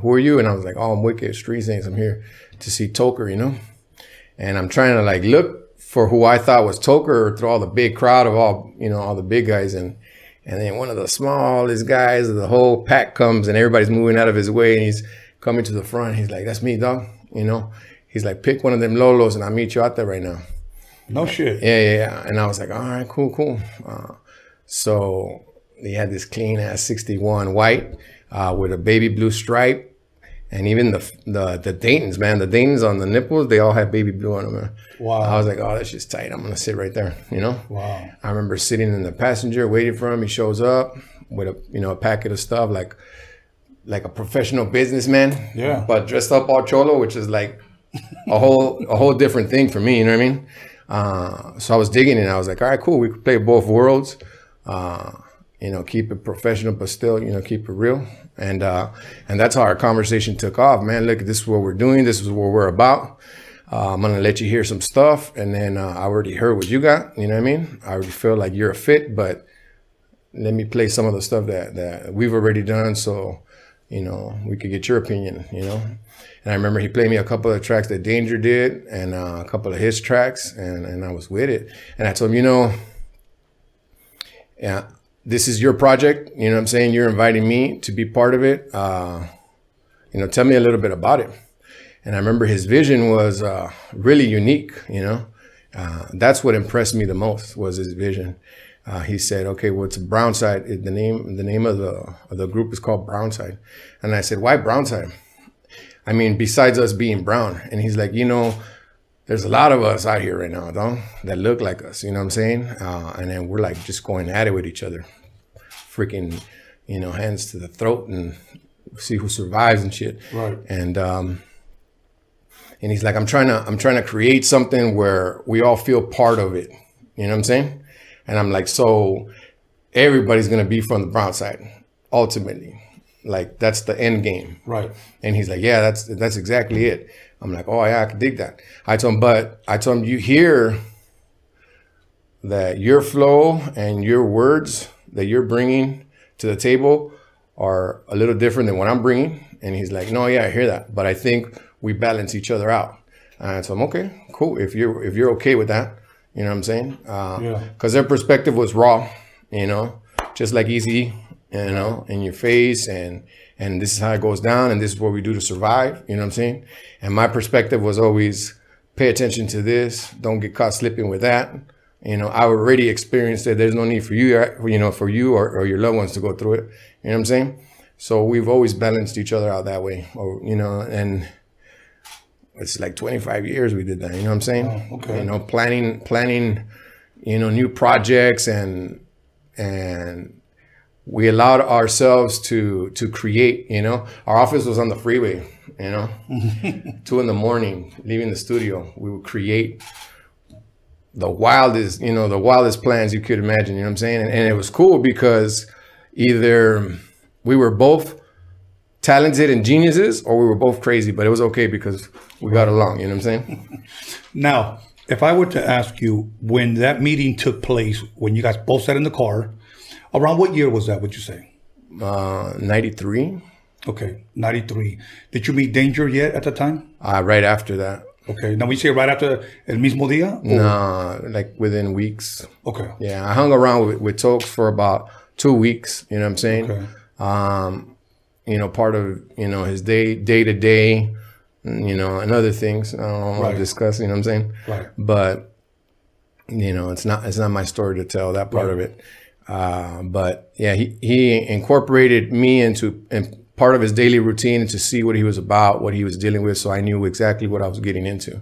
who are you?" And I was like, "Oh, I'm Wicked Street Saints. I'm here to see Toker." You know, and I'm trying to like look for who I thought was Toker through all the big crowd of all you know all the big guys and and then one of the smallest guys of the whole pack comes and everybody's moving out of his way and he's coming to the front. He's like, that's me, dog. You know, he's like, pick one of them Lolos and I'll meet you out there right now. No shit. Yeah, yeah, yeah. And I was like, all right, cool, cool. Uh, so he had this clean ass 61 white uh, with a baby blue stripe and even the the the Daytons, man, the Daytons on the nipples, they all had baby blue on them. Man. Wow. I was like, oh, that's just tight. I'm gonna sit right there, you know. Wow. I remember sitting in the passenger waiting for him. He shows up with a you know a packet of stuff like like a professional businessman. Yeah. But dressed up all cholo, which is like a whole a whole different thing for me. You know what I mean? Uh, so I was digging and I was like, all right, cool. We could play both worlds. Uh, you know, keep it professional, but still, you know, keep it real. And uh, and that's how our conversation took off. Man, look, this is what we're doing. This is what we're about. Uh, I'm gonna let you hear some stuff, and then uh, I already heard what you got. You know what I mean? I already feel like you're a fit, but let me play some of the stuff that that we've already done, so you know we could get your opinion. You know. And I remember he played me a couple of tracks that Danger did, and uh, a couple of his tracks, and and I was with it. And I told him, you know, yeah, this is your project. You know what I'm saying? You're inviting me to be part of it. Uh, you know, tell me a little bit about it. And I remember his vision was uh, really unique, you know. Uh, that's what impressed me the most was his vision. Uh, he said, "Okay, well, it's Brownside. The name, the name of the of the group is called Brownside." And I said, "Why Brownside?" I mean, besides us being brown. And he's like, "You know, there's a lot of us out here right now, though, that look like us. You know what I'm saying? Uh, and then we're like just going at it with each other, freaking, you know, hands to the throat and see who survives and shit. Right. And um, and he's like, I'm trying to, I'm trying to create something where we all feel part of it. You know what I'm saying? And I'm like, so everybody's gonna be from the brown side, ultimately. Like that's the end game. Right. And he's like, yeah, that's that's exactly it. I'm like, oh yeah, I can dig that. I told him, but I told him, you hear that your flow and your words that you're bringing to the table are a little different than what I'm bringing. And he's like, no, yeah, I hear that, but I think we balance each other out. And I told him, okay, cool. If you're if you're okay with that, you know what I'm saying? Uh, yeah. Because their perspective was raw, you know, just like easy, you know, in your face and and this is how it goes down and this is what we do to survive you know what i'm saying? And my perspective was always pay attention to this don't get caught slipping with that. You know i already experienced it there's no need for you you know for you or, or your loved ones to go through it you know what i'm saying? So we've always balanced each other out that way or you know and it's like 25 years we did that you know what i'm saying? Oh, okay. you know planning planning you know new projects and and we allowed ourselves to to create you know? Our office was on the freeway you know? [laughs] Two in the morning leaving the studio we would create the wildest you know the wildest plans you could imagine you know what i'm saying? And, and it was cool because either we were both talented and geniuses or we were both crazy but it was okay because we got along you know what i'm saying? [laughs] Now if i were to ask you when that meeting took place when you guys both sat in the car Around what year was that, would you say? Uh, 93. Okay, 93. Did you meet Danger yet at the time? Uh, right after that. Okay, now we say right after el mismo día? Or? No, like within weeks. Okay. Yeah, I hung around with, with Tokes for about two weeks, you know what I'm saying? Okay. Um, you know, part of, you know, his day, day to day, you know, and other things I don't want to discuss, you know what I'm saying? Right. But, you know, it's not, it's not my story to tell that part right. of it. Uh, but yeah, he, he incorporated me into in part of his daily routine to see what he was about, what he was dealing with, so I knew exactly what I was getting into,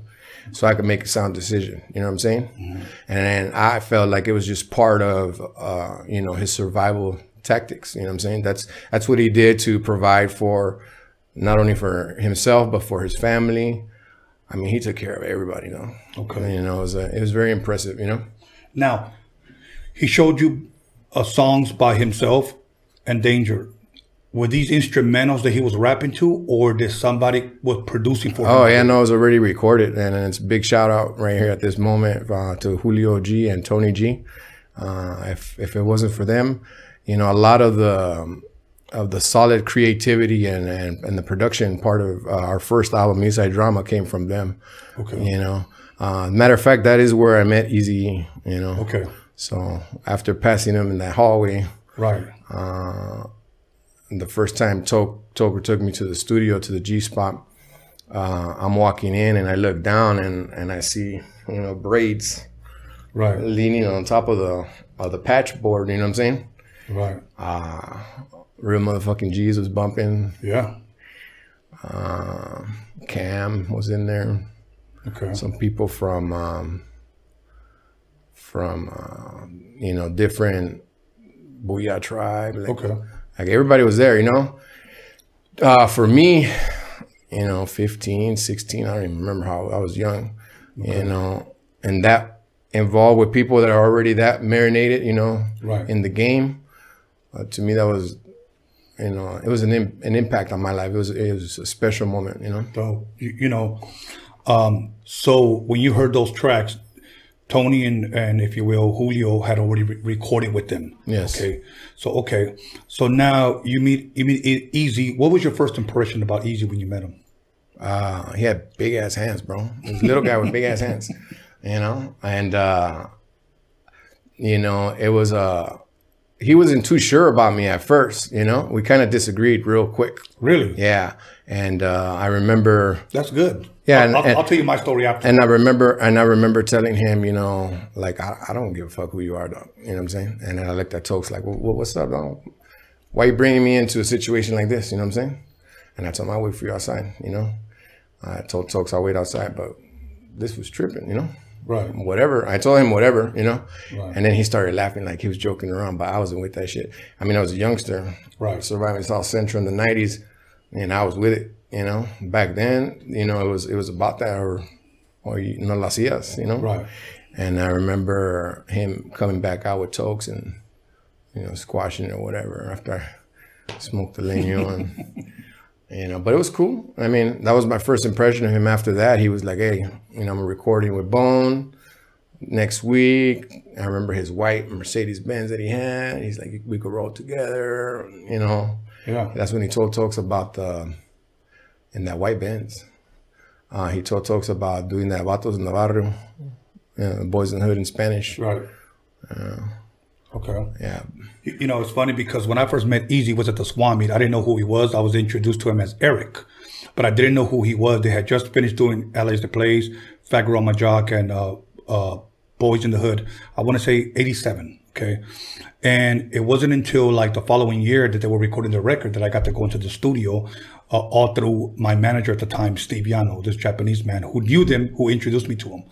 so I could make a sound decision. You know what I'm saying? Mm-hmm. And I felt like it was just part of uh, you know his survival tactics. You know what I'm saying? That's that's what he did to provide for not only for himself but for his family. I mean, he took care of everybody. Know. Okay. You know, it was a, it was very impressive. You know. Now, he showed you uh, songs by himself and Danger. Were these instrumentals that he was rapping to, or did somebody was producing for him? Oh yeah, no, it was already recorded, and, it's a big shout out right here at this moment uh, to Julio G and Tony G. Uh, if if it wasn't for them, you know, a lot of the um, of the solid creativity and, and, and the production part of uh, our first album, Inside Drama, came from them. Okay. You know, uh, matter of fact, that is where I met Eazy. You know. Okay. So after passing him in that hallway, right. Uh, the first time Toker took me to the studio to the G spot, uh, I'm walking in and I look down and, and I see you know braids, right, leaning on top of the of the patch board. You know what I'm saying? Right. Uh, real motherfucking G's was bumping. Yeah. Uh, Cam was in there. Okay. Some people from um, from uh, you know different Boo-Yaa Tribe. Like, okay. Like everybody was there, you know. Uh, for me, you know, 15, 16, I don't even remember how I was young, okay. you know, and that involved with people that are already that marinated, you know, right. in the game uh, to me that was you know it was an Im- an impact on my life it was it was a special moment you know so you, you know um, so when you heard those tracks Tony and, and if you will Julio had already re- recorded with them yes okay so okay so now you meet you meet Eazy what was your first impression about Eazy when you met him uh, he had big ass hands bro this little guy with big ass hands you know and uh, you know it was a uh, he wasn't too sure about me at first. You know, we kind of disagreed real quick. Really? Yeah. And uh, I remember. That's good. Yeah, I'll, and, I'll, I'll, tell you my story after. And I remember, and I remember telling him, you know, like I, I don't give a fuck who you are, dog. You know what I'm saying? And then I looked at Tokes like, well, what's up, dog? Why you bringing me into a situation like this? You know what I'm saying? And I told him I'll wait for you outside. You know, I told Tokes I'll wait outside, but this was tripping. You know. Right. Whatever. I told him whatever, you know. Right. And then he started laughing like he was joking around, but I wasn't with that shit. I mean, I was a youngster. Right. Surviving South Central in the nineties, and I was with it, you know. Back then, you know, it was it was about that or or you know, las hacías, you know. Right. And I remember him coming back out with tokes and you know, squashing or whatever after I smoked the leño [laughs] and you know, but it was cool. I mean, that was my first impression of him. After that, he was like, "Hey, you know, I'm recording with Bone next week." I remember his white Mercedes Benz that he had. He's like, "We could roll together," you know. Yeah. That's when he told Tokes about the in that white Benz. Uh, he told Tokes about doing that vatos en Navarro, you boys in the hood in Spanish. Right. Uh, Okay. Yeah. You know, it's funny because when I first met Eazy was at the Swan meet. I didn't know who he was. I was introduced to him as Eric, but I didn't know who he was. They had just finished doing LA's the Plays, Fat Girl on My Jock, and uh, uh, Boys in the Hood. I want to say 87. Okay. And it wasn't until like the following year that they were recording the record that I got to go into the studio, uh, all through my manager at the time, Steve Yano, this Japanese man who knew them, who introduced me to him.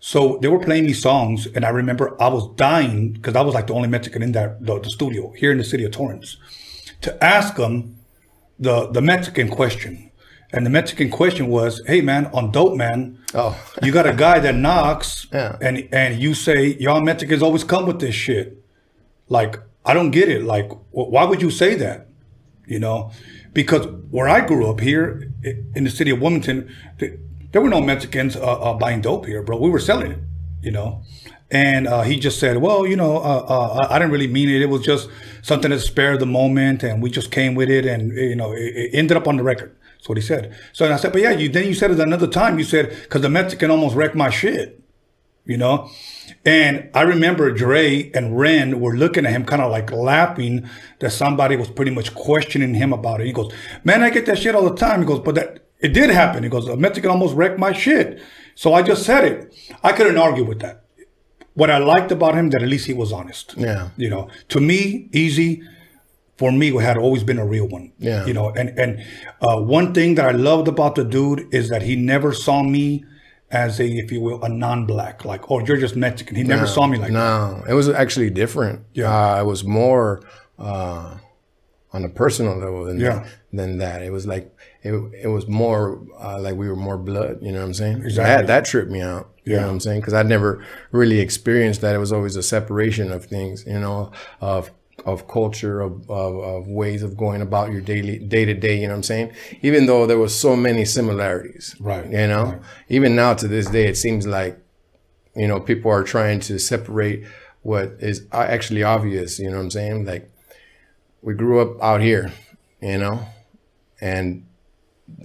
So they were playing these songs, and I remember I was dying because I was like the only Mexican in that the, the, studio here in the city of Torrance to ask them the the Mexican question. And the Mexican question was, "Hey man, on Dope Man, oh. you got a guy that knocks, [laughs] yeah. and and you say y'all Mexicans always come with this shit. Like I don't get it. Like why would you say that? You know, because where I grew up here in the city of Wilmington, there were no Mexicans uh, uh, buying dope here, bro. We were selling it, you know. And uh, he just said, well, you know, uh, uh, I didn't really mean it. It was just something to spare the moment, and we just came with it, and you know, it, it ended up on the record. That's what he said. So I said, but yeah, you then you said it another time. You said because the Mexican almost wrecked my shit, you know. And I remember Dre and Ren were looking at him kind of like laughing that somebody was pretty much questioning him about it. He goes, man, I get that shit all the time. He goes, but that it did happen. He goes, a Mexican almost wrecked my shit. So I just said it. I couldn't argue with that. what I liked about him that at least he was honest. Yeah. You know, to me, Eazy for me it had always been a real one. Yeah. You know, and and uh, one thing that I loved about the dude is that he never saw me as a, if you will, a non-black. Like, oh, you're just Mexican. He never saw me like that. No, it was actually different. Yeah. Uh, it was more uh, on a personal level than Yeah. that, than that. It was like it, it was more uh, like we were more blood. You know what I'm saying? Exactly. That that tripped me out. You Yeah. know what I'm saying? Because I'd never really experienced that. It was always a separation of things. You know, of of culture, of, of, of ways of going about your daily day to day. You know what I'm saying? Even though there was so many similarities. Right, You know, right. even now to this day, it seems like you know people are trying to separate what is actually obvious you know what i'm saying like we grew up out here you know and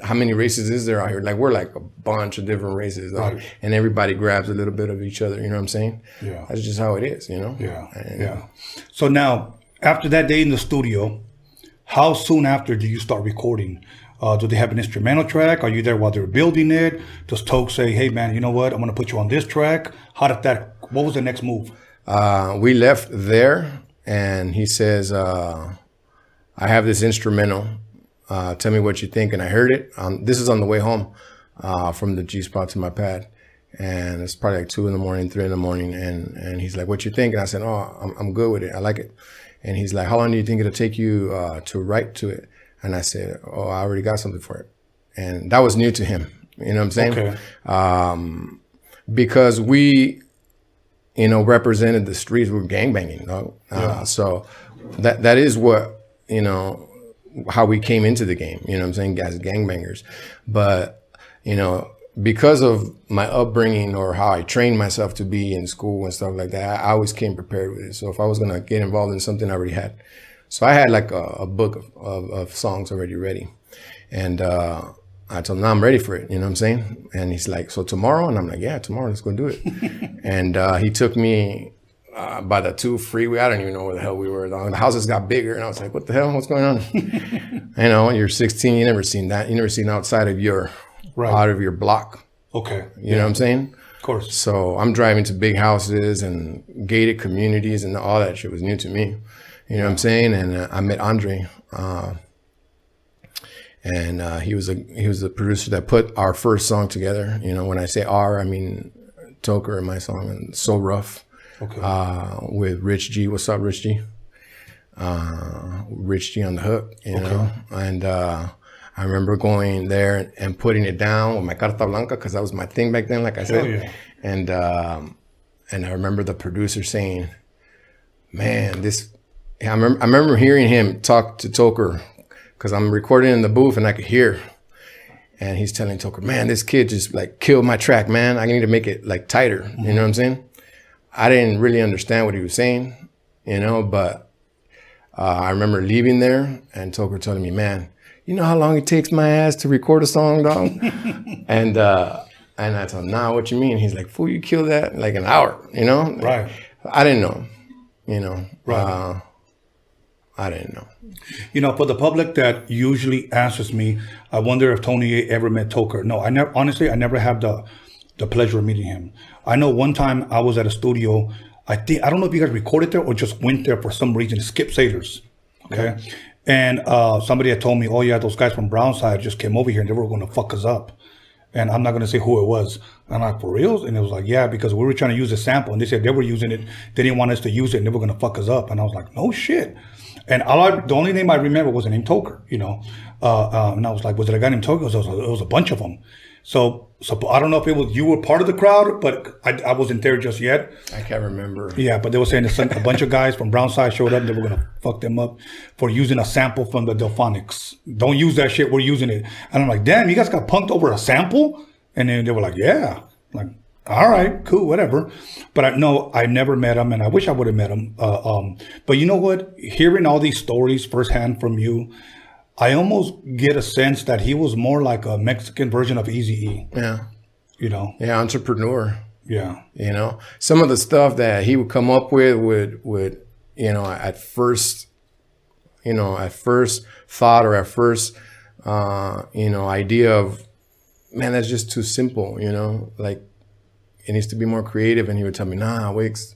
how many races is there out here like we're like a bunch of different races. Right. and everybody grabs a little bit of each other you know what i'm saying Yeah. that's just how it is you know Yeah, And- yeah. So now, after that day in the studio, how soon after do you start recording? Uh, do they have an instrumental track? Are you there while they're building it? Does Toke say, "Hey, man, you know what? I'm to put you on this track"? How did that? What was the next move? uh, we left there and he says uh, i have this instrumental uh, tell me what you think and i heard it um, this is on the way home uh, from the g spot to my pad and it's probably like two in the morning three in the morning and and he's like what you think and i said oh i'm, I'm good with it i like it and he's like how long do you think it'll take you uh, to write to it and i said oh i already got something for it and that was new to him you know what i'm saying Okay. because we, you know, represented the streets. We were gangbanging, dog. Uh, so that that is what you know how we came into the game. You know, what I'm saying, as gangbangers. But you know, because of my upbringing or how I trained myself to be in school and stuff like that, I always came prepared with it. So if I was gonna get involved in something, I already had. So I had like a, a book of, of, of songs already ready, and. uh I told him, no, I'm ready for it. You know what I'm saying? And he's like, so tomorrow? And I'm like, yeah, tomorrow, let's go do it. [laughs] and uh, he took me uh, by the two freeway. I don't even know where the hell we were. The houses got bigger. And I was like, what the hell? What's going on? [laughs] you know, you're 16. You never seen that. You never seen outside of your, Right. out of your block. Okay, You know what I'm saying? of course. So I'm driving to big houses and gated communities and all that shit was new to me. You know what I'm saying? And uh, I met Andre, uh, and uh, he was a he was the producer that put our first song together. You know, when I say our, I mean Toker and my song and So Rough Okay. uh, with Rich G. What's up, Rich G? Uh, Rich G on the hook, you know. And uh, I remember going there and putting it down with my carta blanca because that was my thing back then, like I said. yeah. And um, and I remember the producer saying, "Man, this." I remember, I remember hearing him talk to Toker because I'm recording in the booth and I could hear. And he's telling Toker, man, this kid just like killed my track, man. I need to make it like tighter. You know what I'm saying? I didn't really understand what he was saying, you know, but uh, I remember leaving there and Toker telling me, man, you know how long it takes my ass to record a song, dog? [laughs] and uh, and I told him, nah, what you mean? He's like, fool, you killed that in like an hour, you know? Right. I didn't know, you know. Right. Uh, I didn't know. You know, for the public that usually asks me, I wonder if Tony ever met Toker. No, I never. Honestly, I never have the the pleasure of meeting him. I know one time I was at a studio. I think I don't know if you guys recorded there or just went there for some reason. Skip Saylors, okay. And uh, somebody had told me, "Oh yeah, those guys from Brownside just came over here and they were going to fuck us up." And I'm not going to say who it was. I'm like, for reals? And it was like, yeah, because we were trying to use a sample and they said they were using it. They didn't want us to use it and they were going to fuck us up. And I was like, no shit. And all I, the only name I remember was the name Toker, you know. Uh, uh, and I was like, was it a guy named Toker? It was, it was a bunch of them. So, so I don't know if it was you were part of the crowd, but I, I wasn't there just yet. I can't remember. Yeah, but they were saying some, a bunch of guys from Brownside showed up and they were gonna fuck them up for using a sample from the Delfonics. Don't use that shit. We're using it. And I'm like, damn, you guys got punked over a sample? And then they were like, yeah. I'm like, all right, cool, whatever. But I know I never met him, and I wish I would have met him. Uh, um, but you know what? Hearing all these stories firsthand from you, I almost get a sense that he was more like a Mexican version of Eazy E. Yeah. You know? Yeah, entrepreneur. Yeah. You know, some of the stuff that he would come up with would would you know at first, you know, at first thought or at first, uh, you know, idea of, man, that's just too simple. You know, like, it needs to be more creative, and he would tell me, nah, Wicks,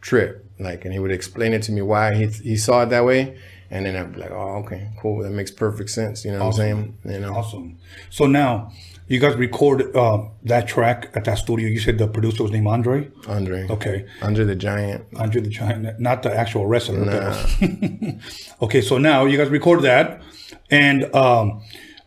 trip, like, and he would explain it to me why he he saw it that way, and then I'd be like, oh, okay, cool, that makes perfect sense. You know what I'm saying? You know, Awesome. So now you guys record uh, that track at that studio. You said the producer was named Andre. Andre, Okay. Andre the Giant. Andre the Giant, not the actual wrestler. but- [laughs] okay, so now you guys record that, and um,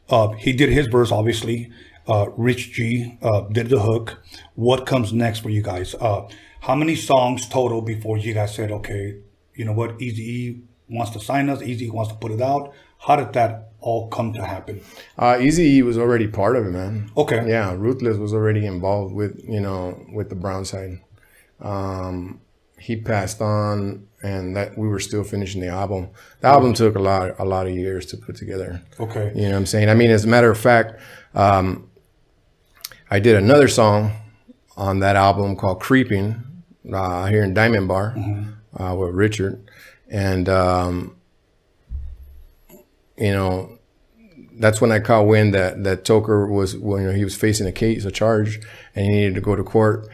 uh, he did his verse, obviously. Uh, Rich G uh, did the hook. What comes next for you guys? Uh, how many songs total before you guys said, okay, you know what, Eazy E wants to sign us, Eazy wants to put it out? How did that all come to happen? Uh, Eazy was already part of it, man. Okay. Yeah, Ruthless was already involved with you know with the Brown side. Um, he passed on, and that we were still finishing the album. The album took a lot a lot of years to put together. Okay. You know what I'm saying? I mean, as a matter of fact, um, I did another song on that album called "Creeping" uh, here in Diamond Bar uh, with Richard, and um, you know that's when I caught wind that that Toker was when you know, he was facing a case, a charge, and he needed to go to court.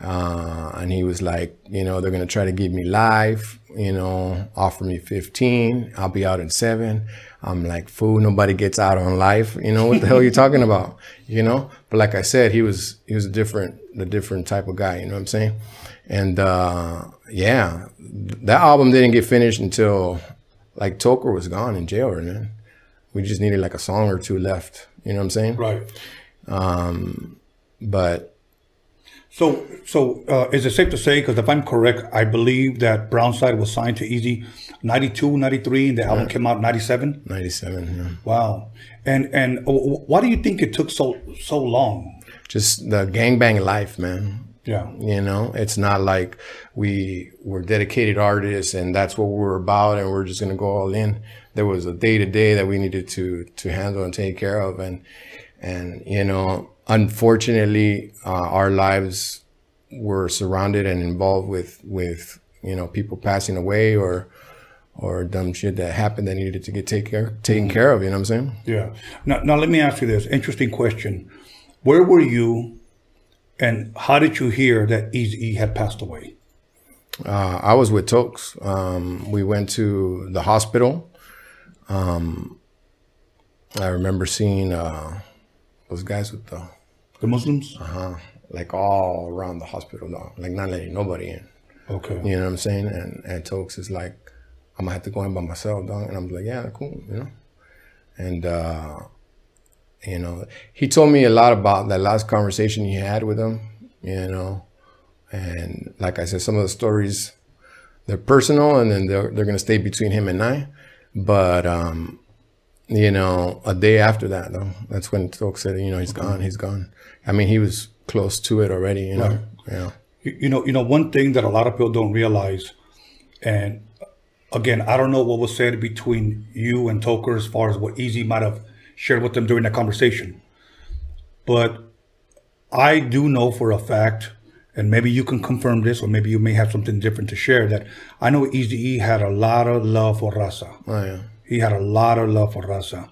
Uh, and he was like, you know, they're gonna try to give me life, you know, offer me 15, I'll be out in seven. I'm like, fool, nobody gets out on life. You know, what the hell are you talking about? You know? But like I said, he was he was a different the different type of guy, you know what I'm saying? And uh yeah, that album didn't get finished until like Toker was gone in jail, man. We just needed like a song or two left. You know what I'm saying? Right. Um, But So, so uh, is it safe to say, because if I'm correct, I believe that Brownside was signed to Eazy 92, 93, and the album came out 97? 97, yeah. Wow. And and why do you think it took so so long? just the gangbang life, man. Yeah. You know, it's not like we were dedicated artists and that's what we're about and we're just gonna go all in. There was a day to day that we needed to to handle and take care of, and and you know, unfortunately, uh, our lives were surrounded and involved with with you know people passing away or or dumb shit that happened that needed to get take care, taken care of. You know what I'm saying? Yeah. Now, now let me ask you this interesting question: Where were you, and how did you hear that Eazy had passed away? Uh, I was with Tokes. Um, we went to the hospital. Um, I remember seeing uh, those guys with the The Muslims. uh, huh. like all around the hospital, though, like not letting nobody in. Okay. You know what I'm saying? And and Tokes is like, I'm gonna have to go in by myself, dog. And I'm like, yeah, cool, you know. And uh, you know, he told me a lot about that last conversation he had with him. You know, and like I said, some of the stories they're personal, and then they're they're gonna stay between him and I. But um, you know, a day after that, though, that's when Tokes said, you know, he's gone, he's gone. I mean, he was close to it already, you know. Right. Yeah. You, you know, you know, one thing that a lot of people don't realize, and again, I don't know what was said between you and Toker as far as what Eazy might have shared with them during that conversation, but I do know for a fact, and maybe you can confirm this, or maybe you may have something different to share. That I know Eazy E had a lot of love for Raza. Oh yeah. He had a lot of love for Raza,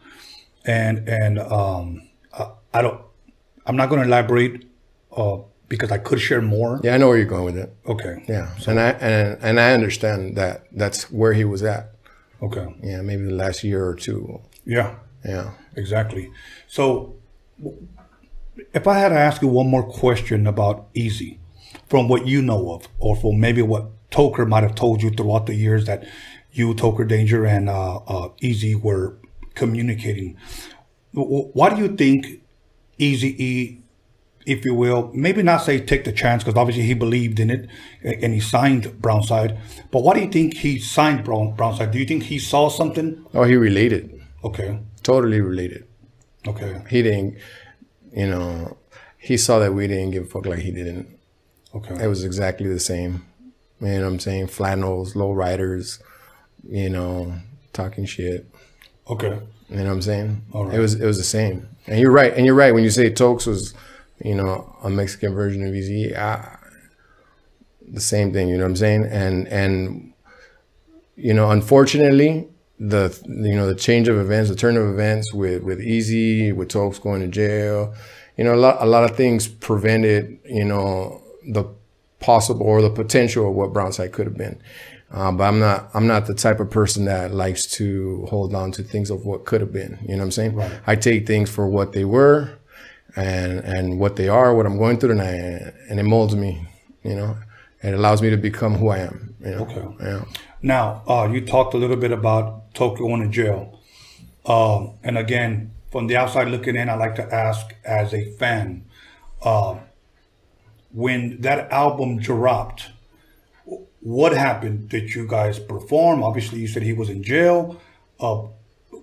and and um, I, I don't. I'm not going to elaborate uh, because I could share more. Yeah, I know where you're going with it. Okay. Yeah, and I and and I understand that that's where he was at. Okay. Yeah, maybe the last year or two. Yeah. Yeah. Exactly. So, if I had to ask you one more question about Eazy, from what you know of, or from maybe what Toker might have told you throughout the years that you, Toker Danger, and uh, uh, Eazy were communicating, why do you think Eazy E, if you will, maybe not say take the chance because obviously he believed in it and he signed Brownside, but why do you think he signed Brown, Brownside? Do you think he saw something? Oh, he related. Okay. Totally related. Okay. He didn't. You know, he saw that we didn't give a fuck like he didn't. Okay. It was exactly the same. You know what I'm saying? Flannels, low riders. You know, talking shit. Okay. You know what I'm saying? All right. It was it was the same. And you're right. And you're right when you say Tokes was, you know, a Mexican version of Eazy. The same thing. You know what I'm saying? And and you know, unfortunately, the you know the change of events, the turn of events with with Eazy, with Tokes going to jail. you know, a lot, a lot of things prevented, you know, the possible or the potential of what Brownside could have been. Uh, but I'm not, I'm not the type of person that likes to hold on to things of what could have been. You know what I'm saying? Right. I take things for what they were and, and what they are, what I'm going through, and, I, and it molds me, you know, it allows me to become who I am. You know? Okay. Yeah. Now, uh, you talked a little bit about Toker going to jail. Um, and again, from the outside looking in, I like to ask as a fan, uh, when that album dropped, what happened? Did you guys perform? Obviously, you said he was in jail. Uh,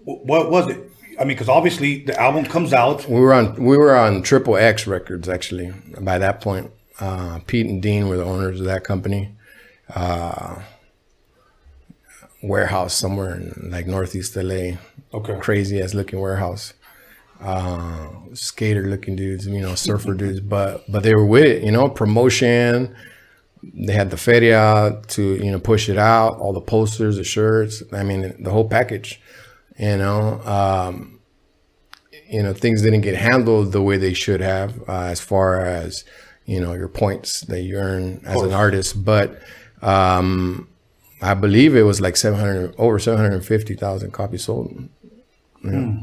what was it? I mean, because obviously the album comes out. We were on we were on Triple X Records actually by that point. Uh, Pete and Dean were the owners of that company. Uh, warehouse somewhere in like northeast LA. Okay. Crazy ass looking warehouse. Uh, skater looking dudes, you know, surfer dudes, [laughs] but but they were with it, you know, promotion. They had the feria to you know push it out, all the posters, the shirts. I mean, the whole package. You know, um, you know things didn't get handled the way they should have uh, as far as you know your points that you earn as an artist but um i believe it was like 700 over 750,000 copies sold yeah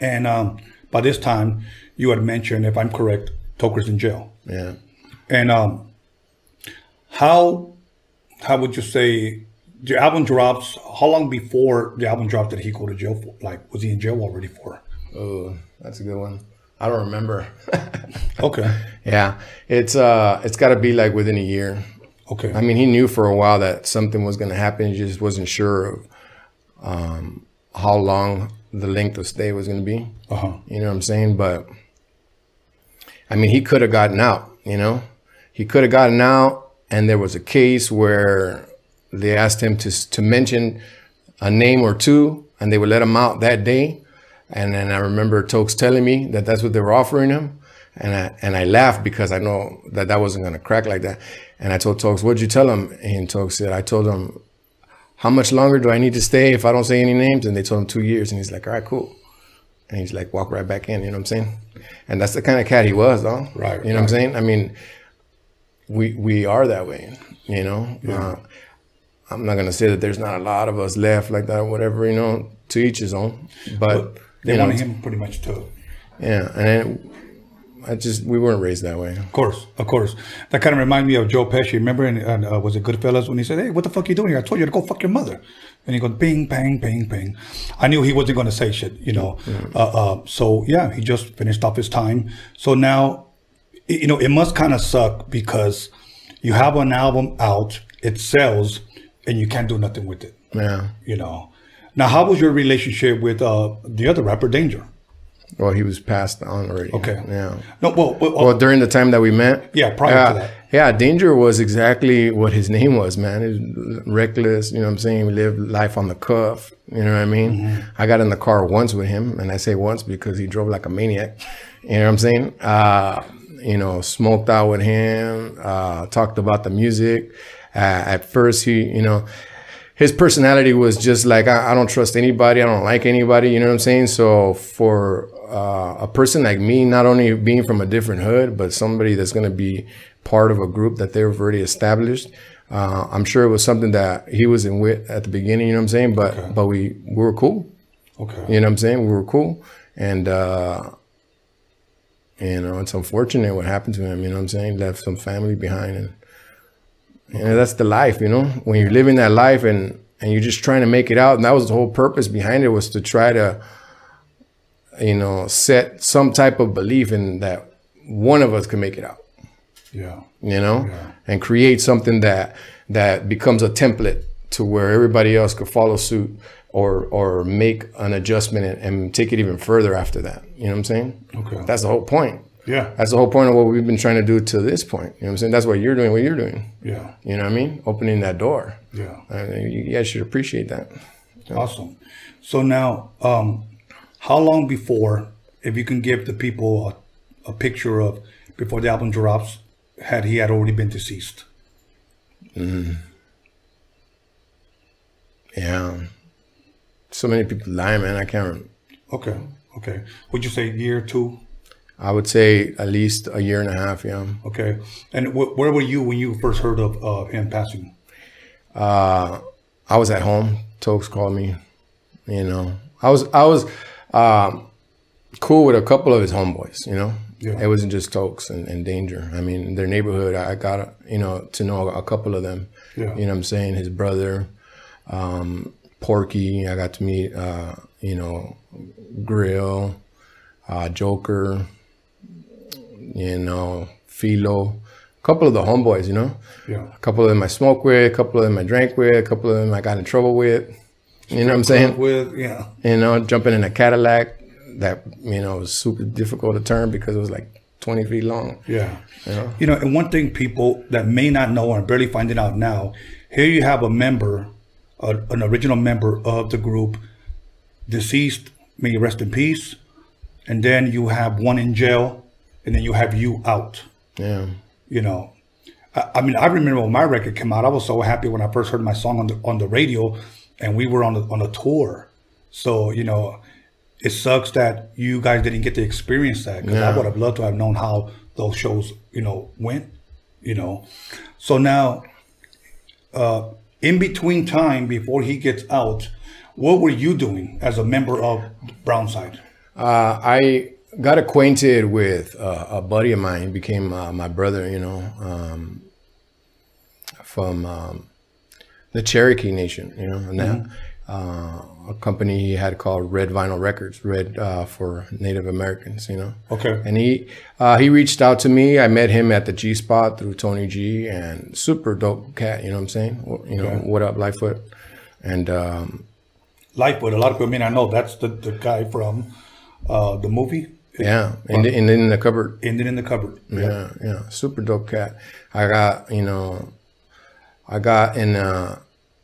And um, by this time, you had mentioned, if I'm correct, Toker's in jail. yeah And um, how how would you say the album drops? How long before the album dropped did he go to jail for? Like, was he in jail already for? oh that's a good one i don't remember [laughs] Okay, yeah it's uh it's got to be like within a year okay, I mean, he knew for a while that something was going to happen. He just wasn't sure of um, how long the length of stay was going to be. uh huh, You know what I'm saying? But I mean, he could have gotten out, you know? He could have gotten out, and there was a case where they asked him to, to mention a name or two, and they would let him out that day. And then I remember Tokes telling me that that's what they were offering him. And I, and I laughed because I know that that wasn't going to crack like that. And I told Tokes, what'd you tell him? And Tokes said, I told him, how much longer do I need to stay if I don't say any names? And they told him two years. And he's like, all right, cool. And he's like, walk right back in. You know what I'm saying? And that's the kind of cat he was, though. Right, You know what I'm saying? I mean, we we are that way. You know. Uh, I'm not gonna say that there's not a lot of us left like that, or whatever. You know, to each his own. But they you know, wanted him pretty much too. yeah, and then I just we weren't raised that way. Of course, of course. That kind of reminded me of Joe Pesci. Remember, and uh, was it Goodfellas when he said, "Hey, what the fuck you doing here? I told you to go fuck your mother." And he goes, "Bing, bang, bang, bang." I knew he wasn't going to say shit, you know. Uh, uh, so yeah, he just finished off his time. So now, you know, it must kind of suck because you have an album out, it sells, and you can't do nothing with it. Yeah. You know. Now, how was your relationship with uh, the other rapper, Danger? Well, he was passed on already. Okay. Yeah. No, well, well, Well, during the time that we met. Yeah, prior yeah, to that. Yeah, Danger was exactly what his name was, man. He was reckless, you know what I'm saying? We lived life on the cuff, you know what I mean? Mm-hmm. I got in the car once with him, and I say once because he drove like a maniac. You know what I'm saying? Uh, you know, smoked out with him, uh, talked about the music. Uh, at first, he, you know, his personality was just like I, I don't trust anybody. I don't like anybody. You know what I'm saying? So for uh, a person like me, not only being from a different hood, but somebody that's going to be part of a group that they've already established, uh, I'm sure it was something that he was in with at the beginning. You know what I'm saying? But but we we were cool. okay. You know what I'm saying? We were cool, and uh, you uh, know it's unfortunate what happened to him. You know what I'm saying? Left some family behind, and you know that's the life. You know when you're living that life and and you're just trying to make it out, and that was the whole purpose behind it was to try to, you know, set some type of belief in that one of us can make it out Yeah. you know, and create something that that becomes a template to where everybody else could follow suit or or make an adjustment and, and take it even further after that. You know what I'm saying? Okay. That's the whole point. Yeah. That's the whole point of what we've been trying to do to this point. You know what I'm saying? That's what you're doing, what you're doing. Yeah. You know what I mean? Opening that door. Yeah. And you guys should appreciate that. Awesome. So now, um, how long before, if you can give the people a, a picture of before the album drops, had he had already been deceased? Yeah. So many people die, man. I can't. Okay. Okay. Would you say year two? I would say at least a year and a half. Yeah. Okay. And wh- where were you when you first heard of uh, him passing? Uh, I was at home. Tokes called me. You know, I was I was um, cool with a couple of his homeboys. You know, Yeah. it wasn't just Tokes and, and Danger. I mean, their neighborhood. I got you know to know a couple of them. Yeah. You know, what I'm saying his brother, um, Porky. I got to meet. Uh, you know, Grill, uh, Joker. You know, Philo. A couple of the homeboys. You know. Yeah. A couple of them I smoked with, a couple of them I drank with, a couple of them I got in trouble with. You know what I'm saying? With yeah. You know, jumping in a Cadillac that, you know, was super difficult to turn because it was like 20 feet long. Yeah. You know, and one thing people that may not know and barely finding out now, here you have a member, a, an original member of the group, deceased, may you rest in peace, and then you have one in jail, and then you have you out. Yeah. You know, I, I mean, I remember when my record came out, I was so happy when I first heard my song on the on the radio, and we were on the, on a tour. So you know, it sucks that you guys didn't get to experience that because I would have loved to have known how those shows, you know, went. You know, so now, uh, in between time before he gets out, what were you doing as a member of Brownside? Uh, I got acquainted with uh, a buddy of mine, became uh, my brother, you know, um, from um, the Cherokee Nation, you know, and that uh, a company he had called Red Vinyl Records, Red uh, for Native Americans, you know. Okay. And he uh, he reached out to me. I met him at the G Spot through Tony G, and super dope cat. You know what I'm saying? You know Okay. what up, Litefoot? And um, Litefoot. A lot of people mean. I know that's the, the guy from uh, the movie. yeah, and, and in the cupboard. Ended in the cupboard. Yeah, yeah, super dope cat. I got you know, I got in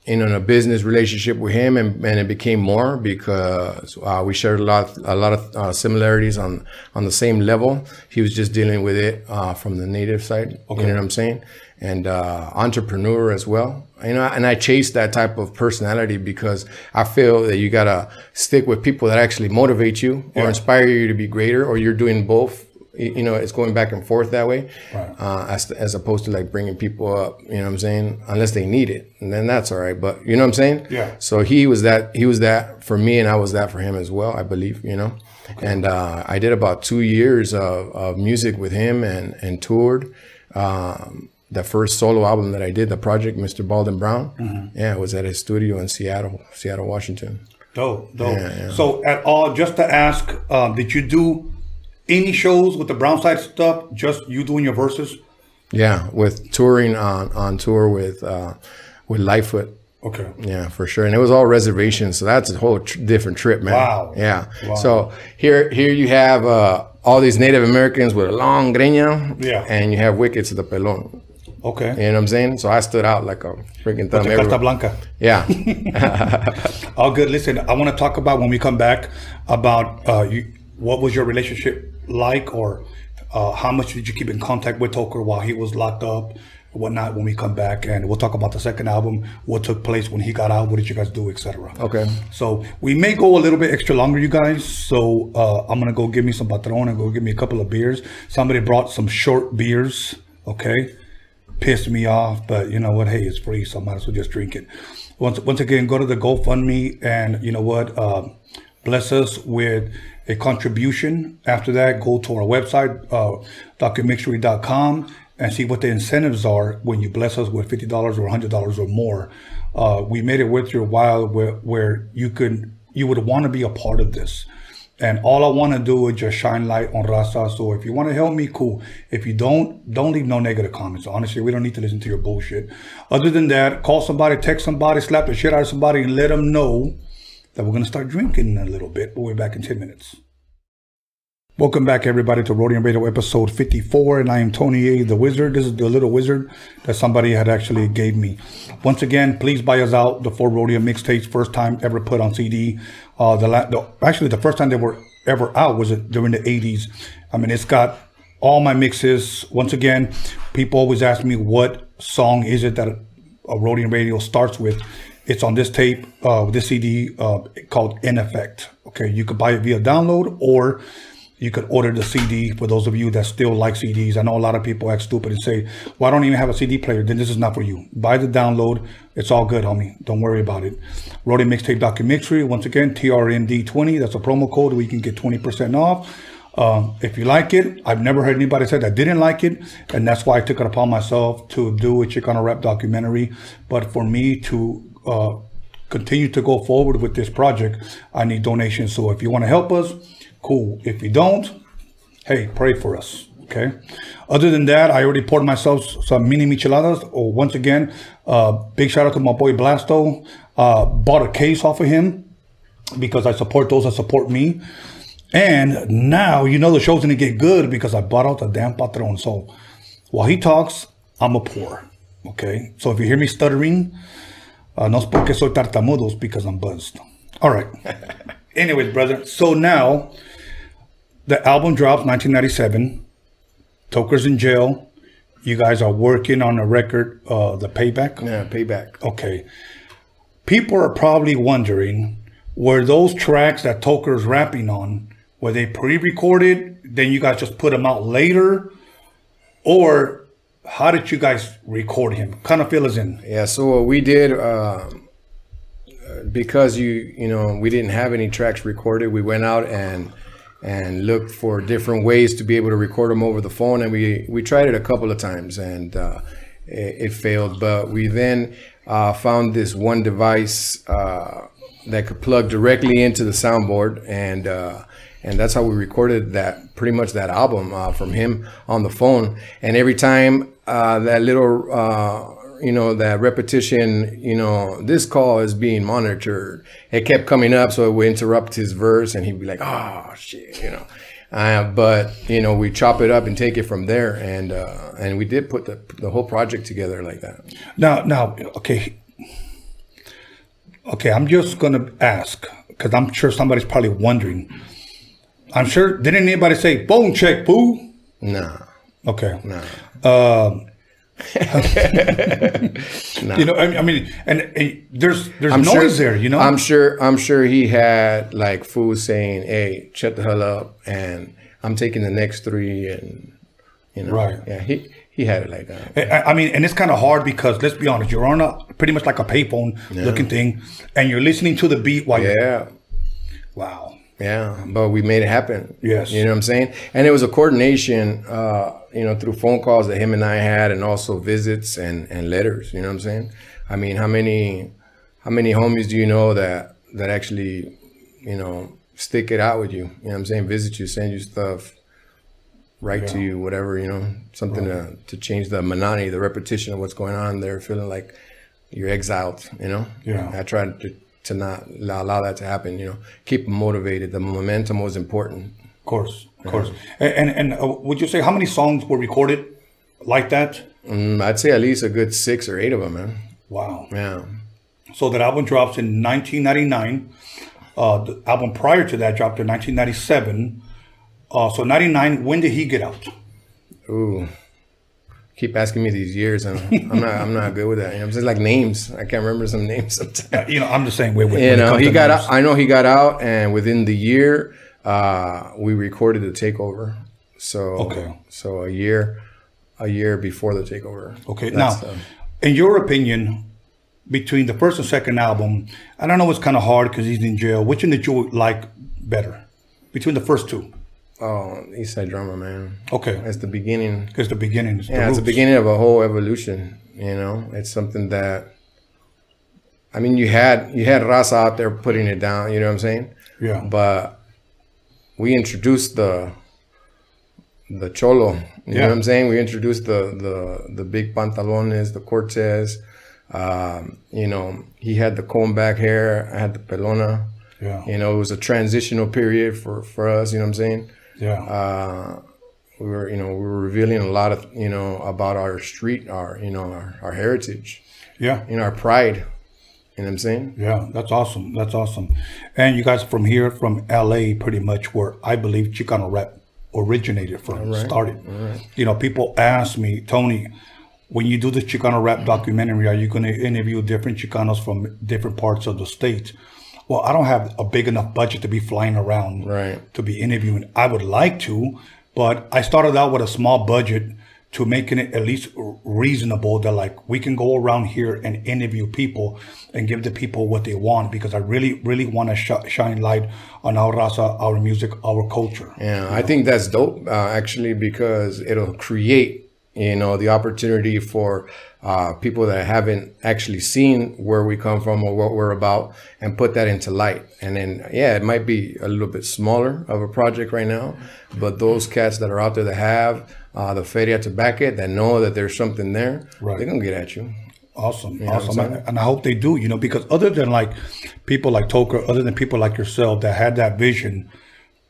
in a business relationship with him, and, and it became more because uh, we shared a lot a lot of uh, similarities on on the same level. He was just dealing with it uh, from the native side. You know what I'm saying? And uh, entrepreneur as well. You know, and I chase that type of personality because I feel that you gotta stick with people that actually motivate you or inspire you to be greater, or you're doing both you know, it's going back and forth that way, Right. uh, as, as opposed to like bringing people up, you know what I'm saying? Unless they need it, and then that's all right. But you know what I'm saying? Yeah. So he was that, he was that for me, and I was that for him as well, I believe, you know? And uh, I did about two years of, of music with him and, and toured. Um, the first solo album that I did, the project, Mr. Baldwin Brown, Mm-hmm. yeah, it was at his studio in Seattle, Seattle, Washington. Dope, dope. Yeah, yeah. So, at all, just to ask, um, did you do any shows with the Brownside stuff? Just you doing your verses? Yeah, with touring on, on tour with uh, with Litefoot. Okay. Yeah, for sure. And it was all reservations, so that's a whole tr- different trip, man. Wow. Yeah. Wow. So here, here you have uh, all these Native Americans with a long greña. Yeah. And you have Wickets of the Pelon. Okay. You know what I'm saying? So I stood out like a freaking thumb. Carta everywhere. Blanca. Yeah. [laughs] All good. Listen, I want to talk about when we come back about uh, you, what was your relationship like, or uh, how much did you keep in contact with Toker while he was locked up, whatnot. When we come back, and we'll talk about the second album, what took place when he got out, what did you guys do, etc. Okay. So we may go a little bit extra longer, you guys. So uh, I'm gonna go give me some patron and go give me a couple of beers. Somebody brought some short beers. Okay, pissed me off, but you know what? Hey, it's free, so I might as well just drink it. Once once again, go to the GoFundMe and you know what? Uh, bless us with a contribution. After that, go to our website, uh, documixery.com, and see what the incentives are when you bless us with $50 or $100 or more. Uh, we made it worth your while where, where you could you would want to be a part of this. And all I want to do is just shine light on Raza. So if you want to help me, cool. If you don't, don't leave no negative comments. Honestly, we don't need to listen to your bullshit. Other than that, call somebody, text somebody, slap the shit out of somebody, and let them know that we're going to start drinking in a little bit. But we're back in 10 minutes. Welcome back, everybody, to Roadium Radio episode 54. And I am Tony A, the wizard. This is the little wizard that somebody had actually gave me. Once again, please buy us out the four Roadium mixtapes, first time ever put on CD. Uh, the, la- the Actually, the first time they were ever out was during the 80s. I mean, it's got all my mixes. Once again, people always ask me what song is it that a Roadium Radio starts with. It's on this tape, uh, this CD uh, called In Effect. Okay, you could buy it via download or You could order the CD for those of you that still like CDs. I know a lot of people act stupid and say, "Well, I don't even have a CD player." Then this is not for you. Buy the download. It's all good, homie. Don't worry about it. Roddy Mixtape Documentary. Once again, TRND20. That's a promo code where you can get 20% off. Um, if you like it, I've never heard anybody say that didn't like it, and that's why I took it upon myself to do a Chicano rap documentary. But for me to uh, continue to go forward with this project, I need donations. So if you want to help us, cool. If you don't, hey, pray for us. Okay. Other than that, I already poured myself some mini micheladas. Oh, once again, uh, big shout out to my boy Blasto. Uh, bought a case off of him because I support those that support me. And now you know the show's gonna get good because I bought out the damn patron. So while he talks, I'm a pour. Okay. So if you hear me stuttering, uh, no es porque soy tartamudo, it's because I'm buzzed. All right. [laughs] Anyways, brother. So now the album drops 1997. Toker's in jail. You guys are working on a record, uh, the payback. Yeah, payback. Okay. People are probably wondering were those tracks that Toker's rapping on, were they pre-recorded? Then you guys just put them out later? Or how did you guys record him? Kind of fill us in. Yeah, so what we did, uh, because you you know we didn't have any tracks recorded, we went out and and looked for different ways to be able to record them over the phone, and we we tried it a couple of times and uh, it, it, failed. But we then uh, found this one device uh, that could plug directly into the soundboard and uh, and that's how we recorded that pretty much that album uh, from him on the phone. And every time uh, that little, uh, you know, that repetition, you know, this call is being monitored. It kept coming up, so it would interrupt his verse, and he'd be like, "Oh shit," you know. Uh, but you know, we chop it up and take it from there, and uh, and we did put the the whole project together like that. Now, now, okay, okay. I'm just gonna ask because I'm sure somebody's probably wondering I'm sure. Didn't anybody say bone check, boo? No. Okay. No. Um, [laughs] no. You know, I, mean, and, and there's there's I'm noise sure, there. You know, I'm sure. I'm sure he had like food saying, "Hey, shut the hell up," and I'm taking the next three, and you know, right? Yeah, he he had it like that. I, I mean, and it's kind of hard because let's be honest, you're on a pretty much like a payphone yeah. looking thing, and you're listening to the beat while yeah. you're. Wow. Yeah, but we made it happen. Yes. You know what I'm saying? And it was a coordination, uh, you know, through phone calls that him and I had and also visits and, and letters, you know what I'm saying? I mean, how many how many homies do you know that that actually, you know, stick it out with you? You know what I'm saying? Visit you, send you stuff, write yeah. to you, whatever, you know, something right. to, to change the monotony, the repetition of what's going on there, feeling like you're exiled, you know? Yeah. I tried to to not allow that to happen. You know, keep them motivated. The momentum was important. Of course, of course. And and uh, would you say how many songs were recorded like that? Mm, I'd say at least a good six or eight of them, man. Wow. Yeah. So that album drops in 1999. Uh, the album prior to that dropped in 1997. Uh, so 99. When did he get out? Ooh keep asking me these years, and I'm not I'm not good with that. You know, I'm just like names. I can't remember some names [laughs] sometimes. You know, I'm the same way with. You know, he got out, I know he got out, and within the year, uh, we recorded the takeover. So okay, so a year, a year before the takeover. Okay, now, in your opinion, between the first and second album, I don't know it's kind of hard because he's in jail. Which one did you like better between the first two? Oh, Eastside Drama, man. Okay. It's the beginning. It's the beginning. It's yeah, the it's the beginning of a whole evolution. You know, it's something that. I mean, you had you had Raza out there putting it down. You know what I'm saying? Yeah. But we introduced the the cholo. You yeah. know what I'm saying? We introduced the the the big pantalones, the Cortez. Um, you know, he had the comb back hair. I had the pelona. Yeah. You know, it was a transitional period for for us. You know what I'm saying? Yeah. Uh, we were, you know, we were revealing a lot of, you know, about our street, our, you know, our, our heritage. Yeah. You know, our pride. You know what I'm saying? Yeah, that's awesome. That's awesome. And you guys from here, from LA, pretty much where I believe Chicano rap originated from, right. started. Right. You know, people ask me, Tony, when you do the Chicano rap documentary, are you going to interview different Chicanos from different parts of the state? Well, I don't have a big enough budget to be flying around Right. to be interviewing. I would like to, but I started out with a small budget to making it at least reasonable that like we can go around here and interview people and give the people what they want because I really, really want to sh- shine light on our raza, our music, our culture. Yeah, I think that's dope uh, actually because it'll create, you know, the opportunity for uh, people that haven't actually seen where we come from or what we're about and put that into light. And then, yeah, it might be a little bit smaller of a project right now, but those cats that are out there that have uh, the feria to back it, that know that there's something there, Right. they're gonna get at you. Awesome, what I'm awesome, and, I hope they do. You know, because other than like people like Toker, other than people like yourself that had that vision,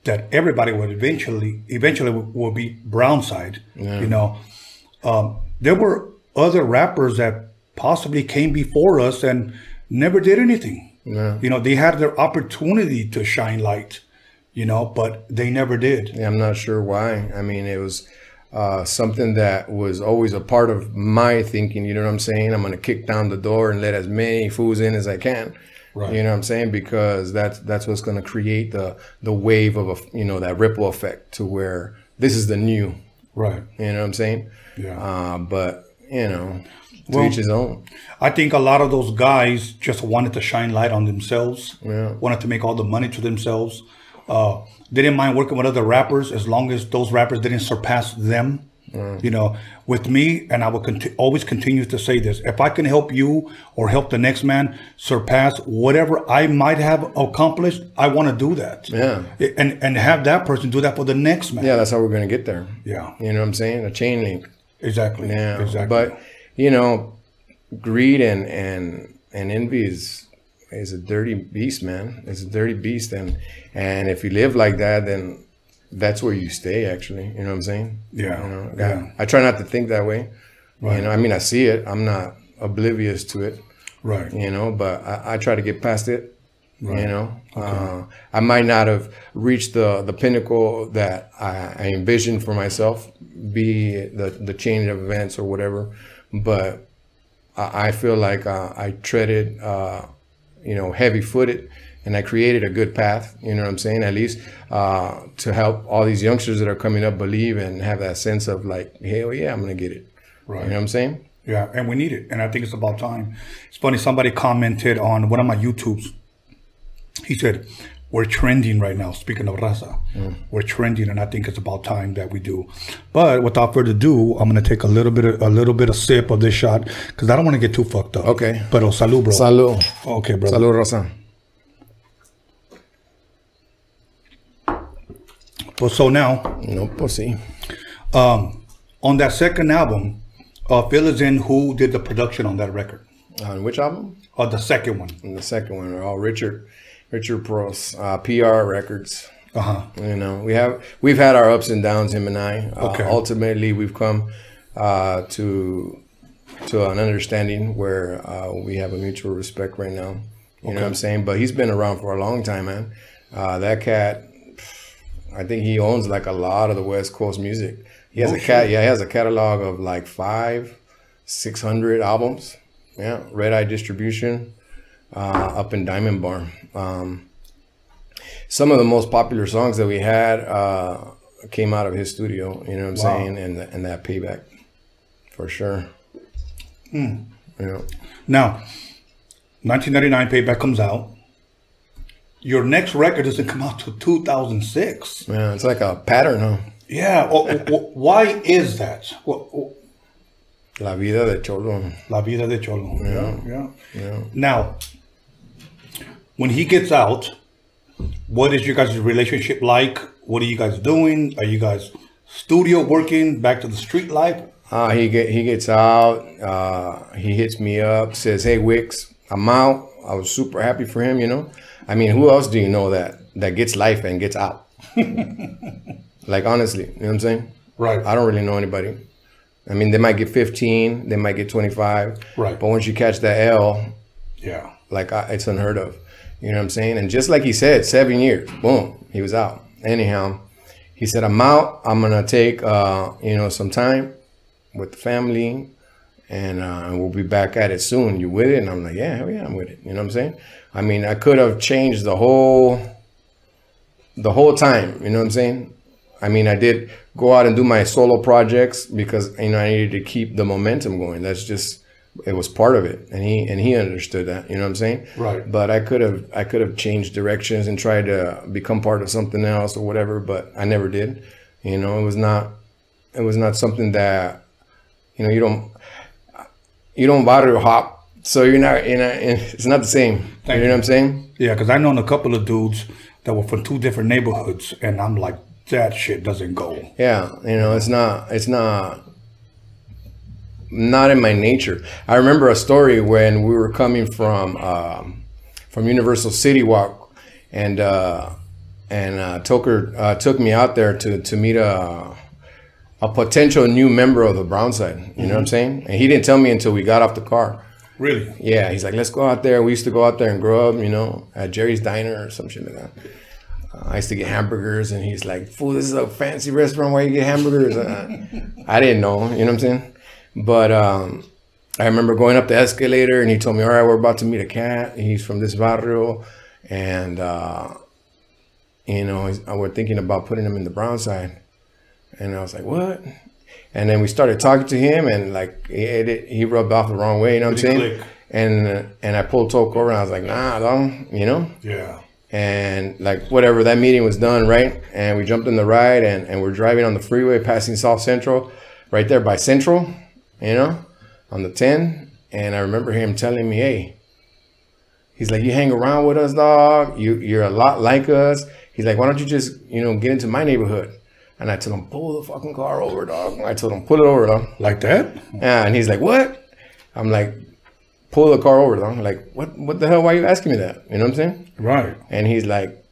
that everybody would eventually, eventually will, be brown side. You know, um, there were other rappers that possibly came before us and never did anything. Yeah. You know, they had their opportunity to shine light. You know, but they never did. Yeah, I'm not sure why. I mean, it was uh, something that was always a part of my thinking. You know what I'm saying? I'm gonna kick down the door and let as many fools in as I can. Right. You know what I'm saying? Because that's that's what's gonna create the the wave of a you know that ripple effect to where this is the new. Right. You know what I'm saying? Yeah. Uh, but you know, to Well- each his own. I think a lot of those guys just wanted to shine light on themselves. Yeah. Wanted to make all the money to themselves. Uh, they didn't mind working with other rappers as long as those rappers didn't surpass them. You know, with me, and I will conti- always continue to say this: if I can help you or help the next man surpass whatever I might have accomplished, I want to do that. Yeah. and and have that person do that for the next man. Yeah, that's how we're gonna get there. Yeah. You know what I'm saying? A chain link. Exactly. Yeah, exactly. but you know, greed and and and envy is is a dirty beast, man. It's a dirty beast, and and if you live like that, then that's where you stay. Actually, you know what I'm saying? Yeah, You know, yeah. I, I try not to think that way. You know, I mean, I see it. I'm not oblivious to it. right. You know, but I, I try to get past it. You know, uh, I might not have reached the the pinnacle that I, I envisioned for myself, be the the chain of events or whatever, but I, I feel like uh, I treaded, uh, you know, heavy footed, and I created a good path. You know what I'm saying? At least uh, to help all these youngsters that are coming up believe and have that sense of like, hell yeah, I'm gonna get it. Right. You know what I'm saying? Yeah, and we need it. And I think it's about time. It's funny, somebody commented on one of my YouTubes. He said, We're trending right now. Speaking of Raza, we're trending, and I think it's about time that we do. But without further ado, I'm gonna take a little bit of a little bit of sip of this shot because I don't want to get too fucked up. Okay. Pero salud, bro. Salud. okay, bro. Salud, raza. But so now, No, pues sí. um, on that second album, uh, in who did the production on that record. On which album? Uh, the second one. And the second one, oh, Richard, Richard Pros, uh, PR Records. Uh huh. You know, we have we've had our ups and downs, him and I. Uh, Okay. Ultimately, we've come uh, to to an understanding where uh, we have a mutual respect right now. You know what I'm saying? But he's been around for a long time, man. Uh, that cat, I think he owns like a lot of the West Coast music. He has Oh, a cat, yeah, he has a catalog of like five, six hundred albums. Yeah, Red Eye Distribution, uh, up in Diamond Bar. Um, some of the most popular songs that we had uh, came out of his studio. You know what I'm Wow. saying? And and that payback, for sure. Hmm. You know, Now, 1999 Payback comes out. Your next record doesn't come out till 2006. yeah, it's like a pattern, huh? Yeah. wh- wh- why is that? Wh- La vida de cholo. La vida de Cholo. Yeah. Yeah. Yeah. Now, when he gets out, what is your guys' relationship like? What are you guys doing? Are you guys studio working? Back to the street life? Uh, he get he gets out. Uh, he hits me up, says, "Hey Wix, I'm out." I was super happy for him. You know, I mean, who else do you know that that gets life and gets out? [laughs] like honestly, you know what I'm saying? Right. I don't really know anybody. I mean, they might get 15, they might get 25. Right. But once you catch that L, Yeah. like I, it's unheard of. You know what I'm saying? And just like he said, seven years, boom, he was out. Anyhow, he said, I'm out. I'm gonna take uh, you know some time with the family, and uh, we'll be back at it soon. You with it? And I'm like, yeah, hell yeah, I'm with it. You know what I'm saying? I mean, I could have changed the whole the whole time. You know what I'm saying? I mean, I did go out and do my solo projects because you know I needed to keep the momentum going. That's just it was part of it, and he and he understood that. You know what I'm saying? Right. But I could have I could have changed directions and tried to become part of something else or whatever, but I never did. You know, it was not it was not something that you know you don't you don't barrio hop, so you're not you know it's not the same. Thank you know what I'm saying? Yeah, because I known a couple of dudes that were from two different neighborhoods, and I'm like, that shit doesn't go. Yeah, you know, it's not it's not not in my nature. I remember a story when we were coming from um, from Universal City Walk, and uh, and uh, Toker uh, took me out there to to meet a a potential new member of the Brownside. You know what I'm saying? And he didn't tell me until we got off the car. Really? Yeah, he's like, let's go out there. We used to go out there and grow up, you know, at Jerry's Diner or some shit like that. Uh, I used to get hamburgers, and he's like, "Fool, this is a fancy restaurant. Why you get hamburgers?" Uh, I didn't know, you know what I'm saying? But um, I remember going up the escalator, and he told me, "All right, we're about to meet a cat. He's from this barrio, and uh, you know, he's- we're thinking about putting him in the Brownside." And I was like, "What?" And then we started talking to him, and like it, it, he rubbed off the wrong way. You know what I'm saying? click? And uh, and I pulled Toke over, and I was like, "Nah, don't," you know Yeah. and like whatever that meeting was done right and we jumped in the ride and, and we're driving on the freeway passing south central right there by central you know on the 10 and i remember him telling me hey he's like you hang around with us dog you you're a lot like us he's like why don't you just you know get into my neighborhood and i told him pull the fucking car over dog i told him pull it over dog Like that? yeah, and he's like, "What?" I'm like, "Pull the car over." Dog. I'm like, "What? What the hell? Why are you asking me that?" You know what I'm saying? Right. And he's like,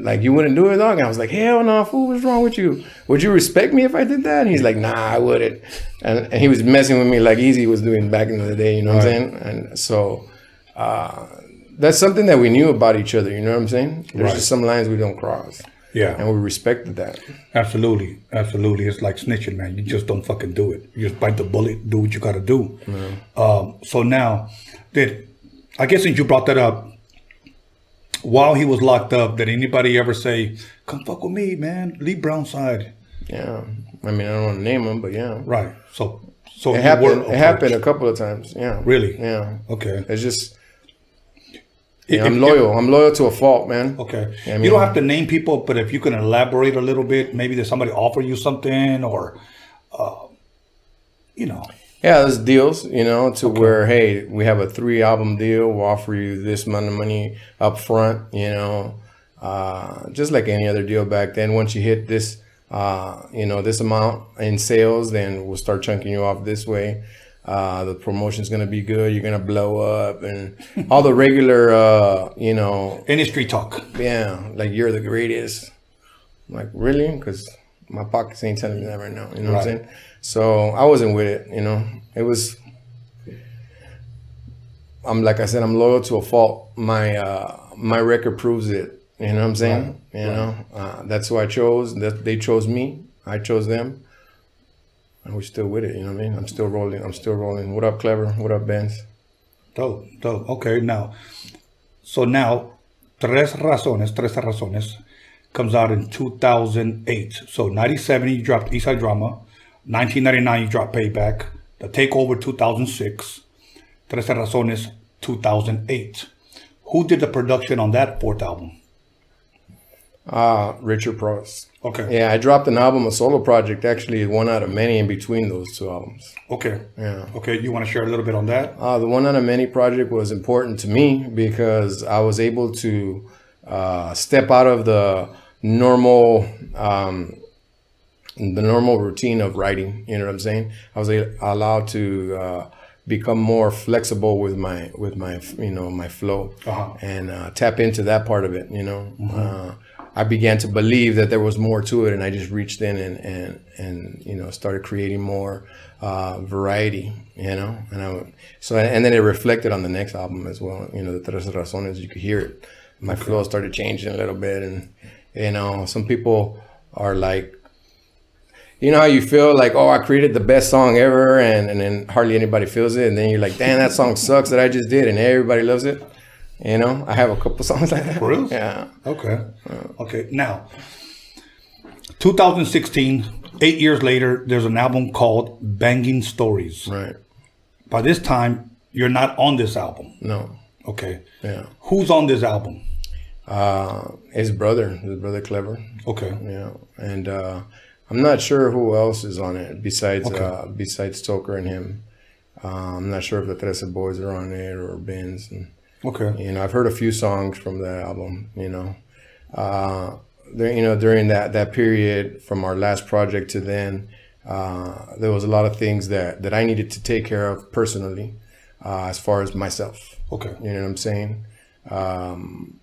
"Like you wouldn't do it, dog?" And I was like, "Hell no, fool! What's wrong with you? Would you respect me if I did that?" And he's like, "Nah, I wouldn't." And, and he was messing with me like Eazy was doing back in the day. You know what I'm saying? And so. Uh, that's something that we knew about each other. You know what I'm saying? There's Right. just some lines we don't cross, Yeah. and we respected that. Absolutely, absolutely. It's like snitching, man. You just don't fucking do it. You just bite the bullet, do what you got to do. Um, so now, did I guess since you brought that up, while he was locked up, did anybody ever say, "Come fuck with me, man. Leave Brownside"? Yeah, I mean, I don't want to name him, but yeah, Right. So, so it happened. It happened a couple of times. Yeah, Really? Yeah, Okay. it's just If- I'm loyal. I'm loyal to a fault, man. Okay. I you don't have to name people, but if you can elaborate a little bit, maybe there's somebody offer you something, or, uh, you know. Yeah, there's deals, you know, to where hey, we have a three album deal. We'll offer you this amount of money up front, you know, uh, just like any other deal back then. Once you hit this, uh, you know, this amount in sales, then we'll start chunking you off this way. Uh, the promotion's gonna be good. You're gonna blow up, and [laughs] all the regular, uh, you know, Industry talk. yeah, like you're the greatest. I'm like, really? Because my pockets ain't telling me that right now. You know what I'm saying? So I wasn't with it. You know, it was. I'm like I said, I'm loyal to a fault. My uh, my record proves it. You know what I'm saying? You know, uh, that's who I chose. That they chose me. I chose them. And we're still with it. You know what I mean? I'm still rolling. I'm still rolling. What up, clever? What up, Benz? Dope, dope. Okay, now, so now, Tres Razones, Tres Razones, comes out in 2008. So 97, you dropped Eastside Drama. 1999, you dropped Payback. The Takeover, 2006. Tres Razones, 2008. Who did the production on that fourth album? Ah, Richard Prost. Okay. Yeah, I dropped an album, a solo project, actually one out of many in between those two albums. Okay. Yeah. Okay, you want to share a little bit on that? Uh, the one out of many project was important to me because I was able to uh, step out of the normal um, the normal routine of writing. You know what I'm saying? I was allowed to uh, become more flexible with my with my you know my flow Uh-huh. and uh, tap into that part of it. You know. Uh, I began to believe that there was more to it, and I just reached in and and and you know started creating more uh, variety. You know, and I so and then it reflected on the next album as well. You know, the Tres Razones, you could hear it. My flow started changing a little bit, and you know, some people are like, you know how you feel like, oh, I created the best song ever, and, and then hardly anybody feels it, and then you're like, damn, that song sucks that I just did, and everybody loves it. You know, I have a couple [laughs] songs like that. For real? Yeah. Okay. Okay. Now, 2016, eight years later, there's an album called Banging Stories. Right. By this time, you're not on this album. No. Okay. Yeah. Who's on this album? Uh, his brother, his brother Clever. Okay. Yeah. And uh, I'm not sure who else is on it besides Okay. uh, besides Toker and him. Uh, I'm not sure if the Trece Boys are on it or Benz. And, Okay. you know, I've heard a few songs from that album. You know, uh, there, you know, during that that period from our last project to then, uh, there was a lot of things that that I needed to take care of personally, uh, as far as myself. Okay. You know what I'm saying? Um,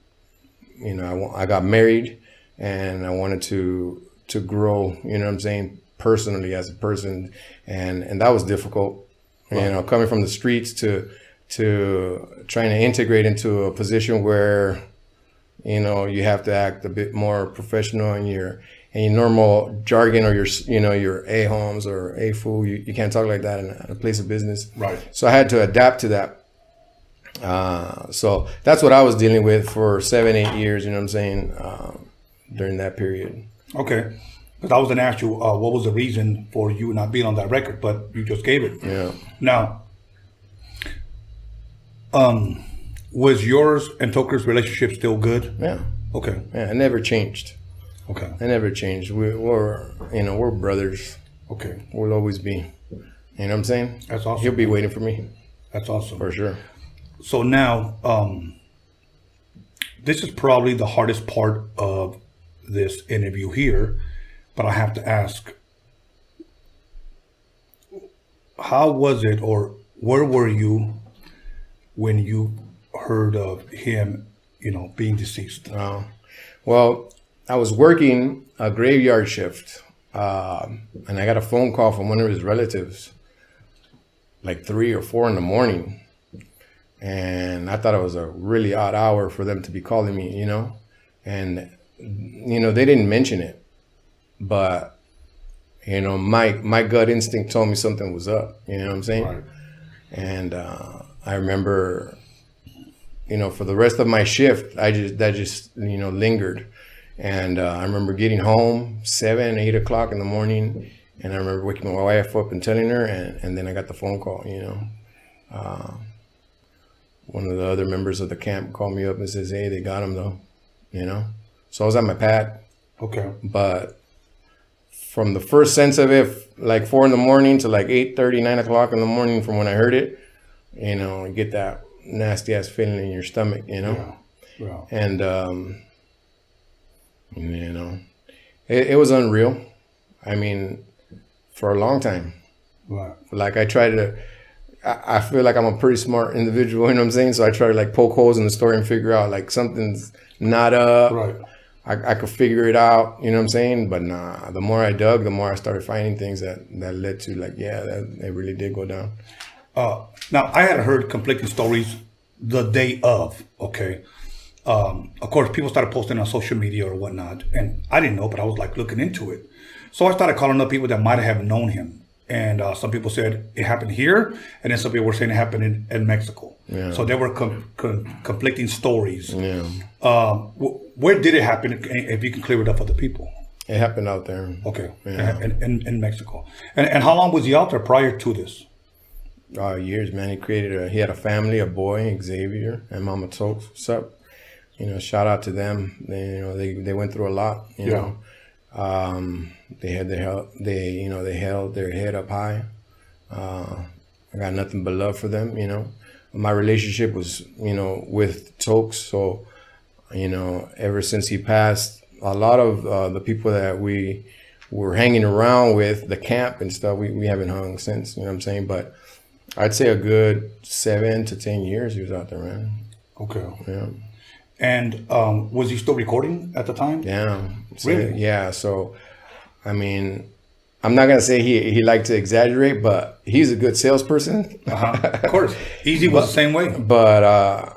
you know, I, I got married, and I wanted to to grow. You know what I'm saying? Personally, as a person, and and that was difficult. You know, coming from the streets to to trying to integrate into a position where you know you have to act a bit more professional in your in your normal jargon or your you know your a homes or a fool. You, you can't talk like that in a, in a place of business. Right. So I had to adapt to that. Uh, so that's what I was dealing with for seven, eight years. You know what I'm saying? Um, during that period. Okay. But I was going to ask you uh, what was the reason for you not being on that record, but you just gave it. Yeah. Now, um, was yours and Toker's relationship still good? Yeah. Okay. Yeah. It never changed. Okay. It never changed. We, we're, you know, we're brothers. Okay. We'll always be. You know what I'm saying? That's awesome. He'll be waiting for me That's awesome. for sure. So now, um, this is probably the hardest part of this interview here, but I have to ask how was it or where were you when you heard of him, you know, being deceased? Uh, well, I was working a graveyard shift, um, and I got a phone call from one of his relatives, like three or four in the morning, and I thought it was a really odd hour for them to be calling me, you know, and you know they didn't mention it, but you know my my gut instinct told me something was up. You know what I'm saying? And uh, I remember you know, for the rest of my shift, I just that just you know lingered, and uh, I remember getting home seven, eight o'clock in the morning, and I remember waking my wife up and telling her, and, and then I got the phone call. You know, uh, one of the other members of the camp called me up and says, "Hey, they got him though," you know. So I was at my pad, Okay. but from the first sense of it, like four in the morning to like eight thirty, nine o'clock in the morning, from when I heard it, you know, you get that nasty ass feeling in your stomach, you know, Yeah. Yeah. and um, you know, it, it was unreal. I mean, for a long time, Right. like I try to. I I feel like I'm a pretty smart individual, [laughs] you know what I'm saying? So I try to like poke holes in the story and figure out like something's not up. Right. I, I could figure it out, you know what I'm saying? But nah, the more I dug, the more I started finding things that, that led to like, yeah, that it really did go down. Uh, now, I had heard conflicting stories the day of, okay? Um, of course, people started posting on social media or whatnot, and I didn't know, but I was like looking into it. So I started calling up people that might have known him. And uh, some people said it happened here, and then some people were saying it happened in, in Mexico. So there were com- com- conflicting stories. Yeah. Um, wh- where did it happen? If you can clear it up for the people. It happened out there. Okay. Yeah. In, in, in Mexico. And, and how long was he out there prior to this? Uh, years, man. He created a, he had a family, a boy, Xavier, and Mama Tokes. What's up? You know, shout out to them. They, you know, they, they went through a lot, you Yeah. know. Um, they had their held, they, you know, they held their head up high. Uh, I got nothing but love for them, you know. My relationship was, you know, with Tokes. So, you know, ever since he passed, a lot of uh, the people that we were hanging around with, the camp and stuff, we, we haven't hung since, you know what I'm saying? But I'd say a good seven to 10 years he was out there, man. Okay. Yeah. And um, was he still recording at the time? Yeah. So, Really? Yeah. So, I mean, I'm not gonna say he he liked to exaggerate, but he's a good salesperson. Uh-huh. Of course. [laughs] Eazy was the same way. But uh,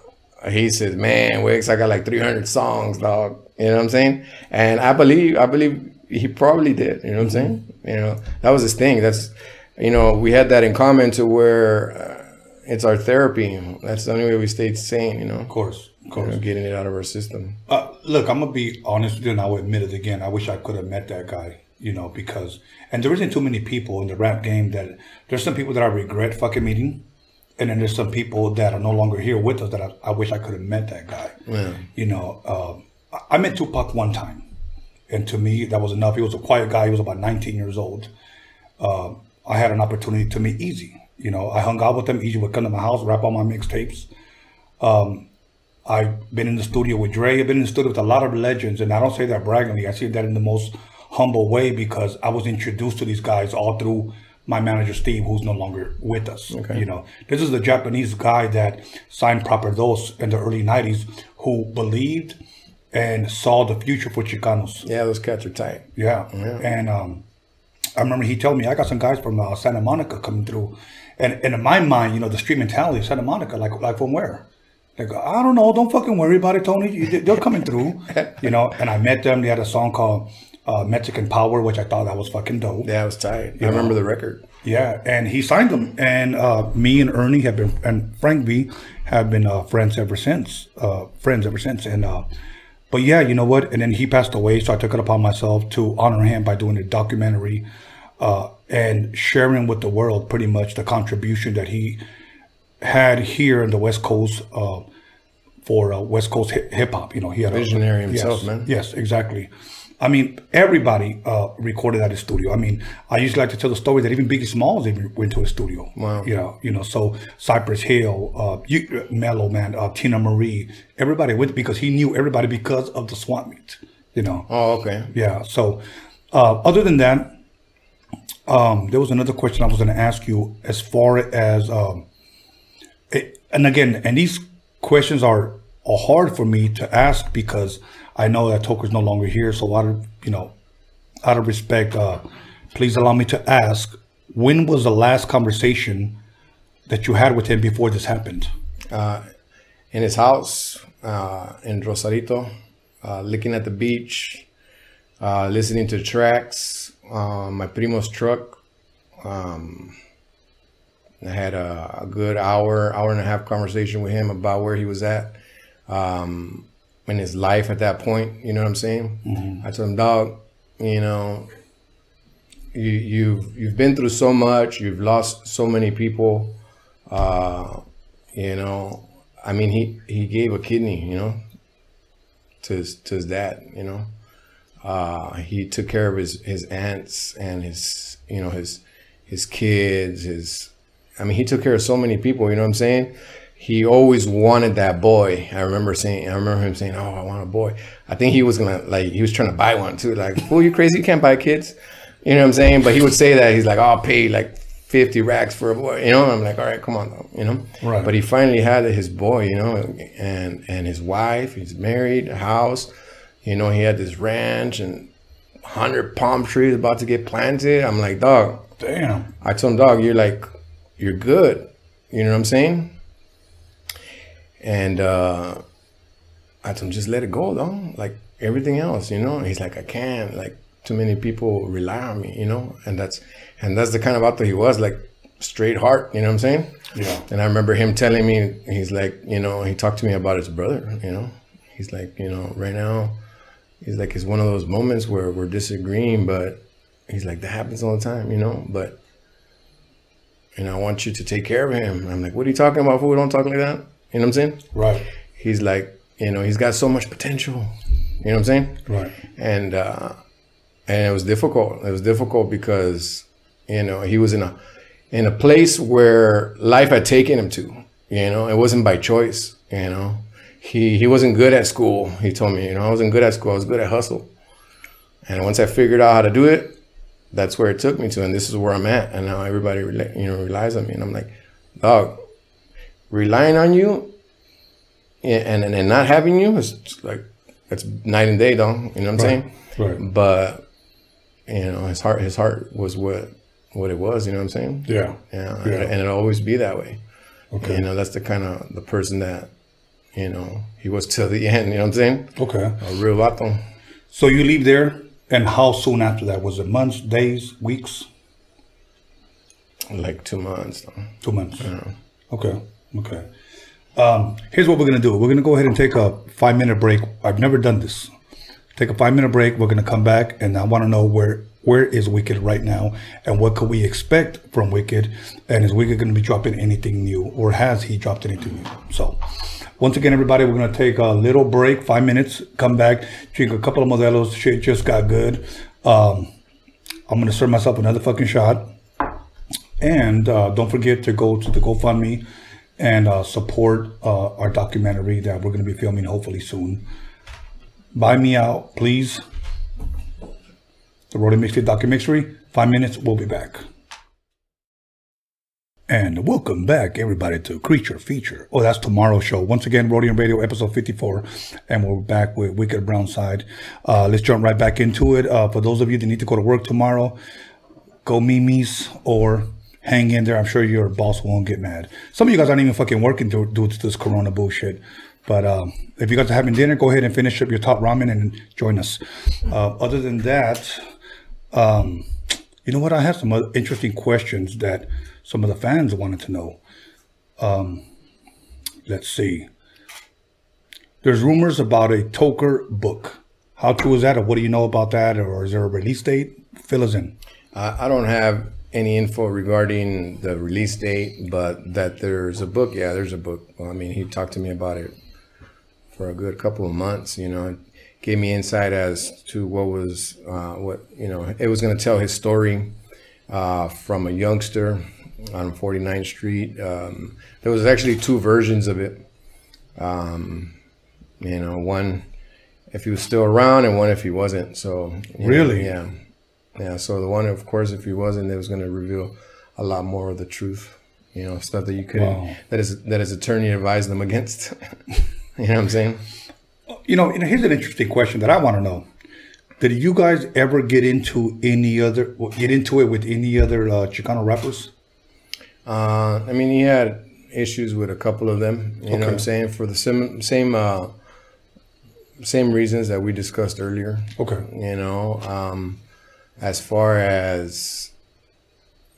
he says, "Man, Wix, I got like 300 songs, dog." You know what I'm saying? And I believe, I believe he probably did. You know what I'm saying? You know, that was his thing. That's, you know, we had that in common to where uh, it's our therapy. That's the only way we stayed sane. You know. Of course. You know, getting it out of our system. Uh, look, I'm gonna be honest with you, and I will admit it again. I wish I could have met that guy, you know, because and there isn't too many people in the rap game that there's some people that I regret fucking meeting, and then there's some people that are no longer here with us that I, I wish I could have met that guy. Yeah. You know, um, I- met Tupac one time, and to me that was enough. He was a quiet guy. He was about 19 years old. Uh, I had an opportunity to meet Eazy. You know, I hung out with him. Eazy would come to my house, rap on my mixtapes. I've been in the studio with Dre. I've been in the studio with a lot of legends, and I don't say that braggingly. I say that in the most humble way because I was introduced to these guys all through my manager Steve, who's no longer with us. Okay. You know, this is the Japanese guy that signed Proper Dos in the early '90s, who believed and saw the future for Chicanos. Yeah, those cats are tight. Yeah. And um, I remember he told me, I got some guys from uh, Santa Monica coming through. And, and in my mind, you know, the street mentality of Santa Monica, like, like from where? Like, I don't know. Don't fucking worry about it, Tony. They're coming through, [laughs] you know. And I met them. They had a song called uh, Mexican Power, which I thought that was fucking dope. Yeah, it was tight. I remember the record. Yeah, and he signed them, and uh, me and Ernie have been, and Frank V have been uh, friends ever since. Uh, friends ever since, and uh, but yeah, you know what? And then he passed away, so I took it upon myself to honor him by doing a documentary uh, and sharing with the world pretty much the contribution that he had here in the West Coast uh, for uh, West Coast hip hop. You know, he had a Visionary himself, yes, man. Yes, exactly. I mean, everybody uh, recorded at his studio. I mean, I usually like to tell the story that even Biggie Smalls even went to his studio. Wow. You know, you know. So Cypress Hill, uh, you, Mellow Man, uh, Teena Marie, everybody went because he knew everybody because of the swap meet. You know. Oh, okay. Yeah. So, uh, other than that, um, there was another question I was going to ask you as far as, um, and again, and these questions are, hard for me to ask because I know that Toker's no longer here. So out of, you know, out of respect, uh, please allow me to ask, when was the last conversation that you had with him before this happened? in his house uh, in Rosarito, uh, looking at the beach, uh, listening to tracks, uh, my primo's truck. Um, I had a, a good hour, hour and a half conversation with him about where he was at um, in his life at that point. You know what I'm saying? I told him, dog, you know, you, you've you've been through so much. You've lost so many people. Uh, you know, I mean, he he gave a kidney, you know, to his to his dad. You know, uh, he took care of his his aunts and his you know his his kids. His, I mean, he took care of so many people. You know what I'm saying? He always wanted that boy. I remember saying, I remember him saying, "Oh, I want a boy." I think he was gonna like he was trying to buy one too. Like, "Fool, you crazy? You can't buy kids." You know what I'm saying? But he would say that he's like, "I'll pay like 50 racks for a boy." You know? I'm like, "All right, come on, though." You know? Right. But he finally had his boy. You know, and and his wife. He's married, a house. You know, he had this ranch and hundred palm trees about to get planted. I'm like, dog. Damn. I told him, dog, you're like, you're good. You know what I'm saying? And uh, I told him, just let it go, though. Like everything else, you know. And he's like, I can't. Like too many people rely on me, you know. And that's and that's the kind of author he was, like straight heart. You know what I'm saying? Yeah. And I remember him telling me, he's like, you know, he talked to me about his brother. You know, he's like, you know, right now, he's like, it's one of those moments where we're disagreeing, but he's like, that happens all the time, you know. But know, I want you to take care of him. I'm like, what are you talking about? Fool, don't talk like that. You know what I'm saying? Right. He's like, you know, he's got so much potential. You know what I'm saying? Right. And uh, and it was difficult. It was difficult because you know he was in a in a place where life had taken him to. You know, it wasn't by choice. You know, he he wasn't good at school. He told me, you know, I wasn't good at school. I was good at hustle. And once I figured out how to do it, that's where it took me to, and this is where I'm at. And now everybody, you know, relies on me, and I'm like, dog, relying on you, and and, and not having you is like it's night and day, dog. You know what I'm saying? Right. But you know, his heart, his heart was what what it was. You know what I'm saying? Yeah. Yeah, Yeah. and it'll always be that way. Okay. You know, that's the kind of the person that you know he was till the [laughs] end. You know what I'm saying? Okay. A real vato. So you leave there, and how soon after that? Was it months, days, weeks? Like two months. Though. Two months. Okay. Okay. Um, here's what we're gonna do. We're gonna go ahead and take a five minute break. I've never done this. Take a five minute break. We're gonna come back, and I want to know where where is Wicked right now, and what could we expect from Wicked, and is Wicked gonna be dropping anything new, or has he dropped anything new? So. Once again, everybody, we're gonna take a little break, five minutes, come back, drink a couple of modelos. Shit just got good. Um, I'm gonna serve myself another fucking shot. And uh, don't forget to go to the GoFundMe and uh, support uh, our documentary that we're going to be filming hopefully soon. Buy me out, please. The Roadium Mixtape documentary. Five minutes, we'll be back. And welcome back, everybody, to Creature Feature. Oh, that's tomorrow's show. Once again, Roadium Radio, episode 54. And we're back with Wicked Brownside. Uh, let's jump right back into it. Uh, for those of you that need to go to work tomorrow, go Mimi's or hang in there. I'm sure your boss won't get mad. Some of you guys aren't even fucking working due, due to this corona bullshit. But um, if you guys are having dinner, go ahead and finish up your top ramen and join us. Uh, other than that, um, you know what? I have some interesting questions that some of the fans wanted to know. Um, let's see. There's rumors about a Toker book. How true is that, or what do you know about that, or is there a release date? Fill us in. I, don't have any info regarding the release date, but that there's a book. Yeah, there's a book. Well, I mean, he talked to me about it for a good couple of months. You know, gave me insight as to what was uh, what you know. It was going to tell his story uh, from a youngster on 49th Street. Um, there was actually two versions of it. Um, you know, one if he was still around and one if he wasn't. So really, know, yeah, yeah. So the one, of course, if he wasn't, it was going to reveal a lot more of the truth. You know, stuff that you couldn't wow. that is that his attorney advised them against. [laughs] you know what I'm saying? You know, here's an interesting question that I want to know. Did you guys ever get into any other get into it with any other uh, Chicano rappers? Uh, I mean, he had issues with a couple of them. You okay. know what I'm saying? For the same same uh, same reasons that we discussed earlier. Okay. You know, um, as far as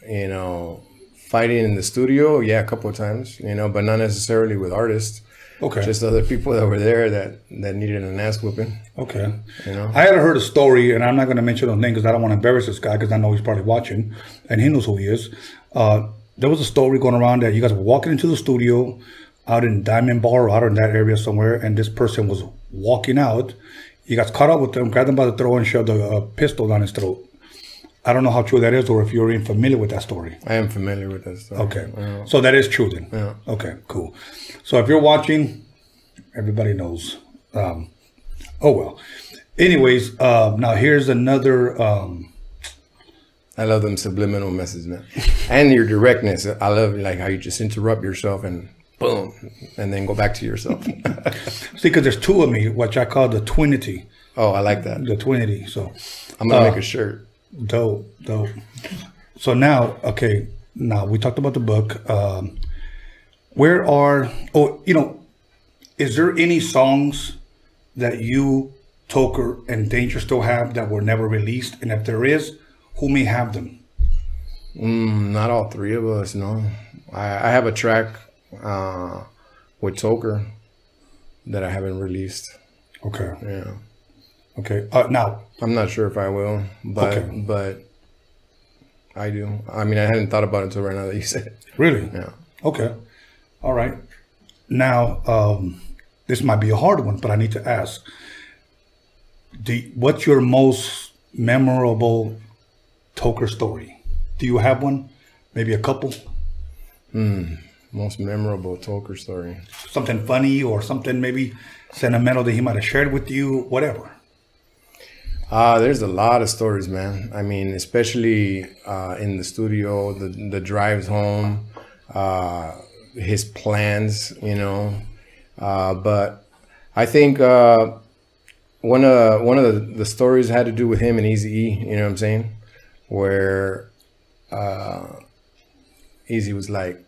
you know, fighting in the studio, yeah, a couple of times. You know, but not necessarily with artists. Okay. Just other people that were there that that needed an ass whooping. Okay. You know. I had heard a story, and I'm not going to mention the name because I don't want to embarrass this guy because I know he's probably watching, and he knows who he is. Uh, there was a story going around that you guys were walking into the studio out in Diamond Bar or out in that area somewhere, and this person was walking out. You guys caught up with them, grabbed him by the throat, and shoved a, a pistol down his throat. I don't know how true that is, or if you're even familiar with that story. I am familiar with that story. Okay, yeah. so that is true then. Yeah. Okay, cool. So if you're watching, everybody knows. Um, oh well. Anyways, uh, now here's another. Um, I love them subliminal messages, man. and your directness. I love like how you just interrupt yourself and boom, and then go back to yourself. [laughs] See, because there's two of me, which I call the twinity. Oh, I like that. The twinity. So I'm gonna uh, make a shirt. Dope, dope. So now, okay, now we talked about the book. Um, where are oh, you know, is there any songs that you, Toker, and Danger still have that were never released? And if there is, who may have them? Mm, not all three of us, no. I, I have a track uh, with Toker that I haven't released. Okay. Yeah. Okay. Uh, now I'm not sure if I will, but okay. but I do. I mean, I hadn't thought about it until right now that you [laughs] said it. Really? Yeah. Okay. All right. Now, um, this might be a hard one, but I need to ask: Do what's your most memorable Toker story? Do you have one? Maybe a couple? Hmm. Most memorable Toker story. Something funny or something maybe sentimental that he might have shared with you, whatever. Uh, there's a lot of stories, man. I mean, especially uh, in the studio, the the drives home, uh, his plans, you know. Uh, but I think uh, one of one of the, the stories had to do with him and Eazy E. You know what I'm saying? Where uh, Eazy was like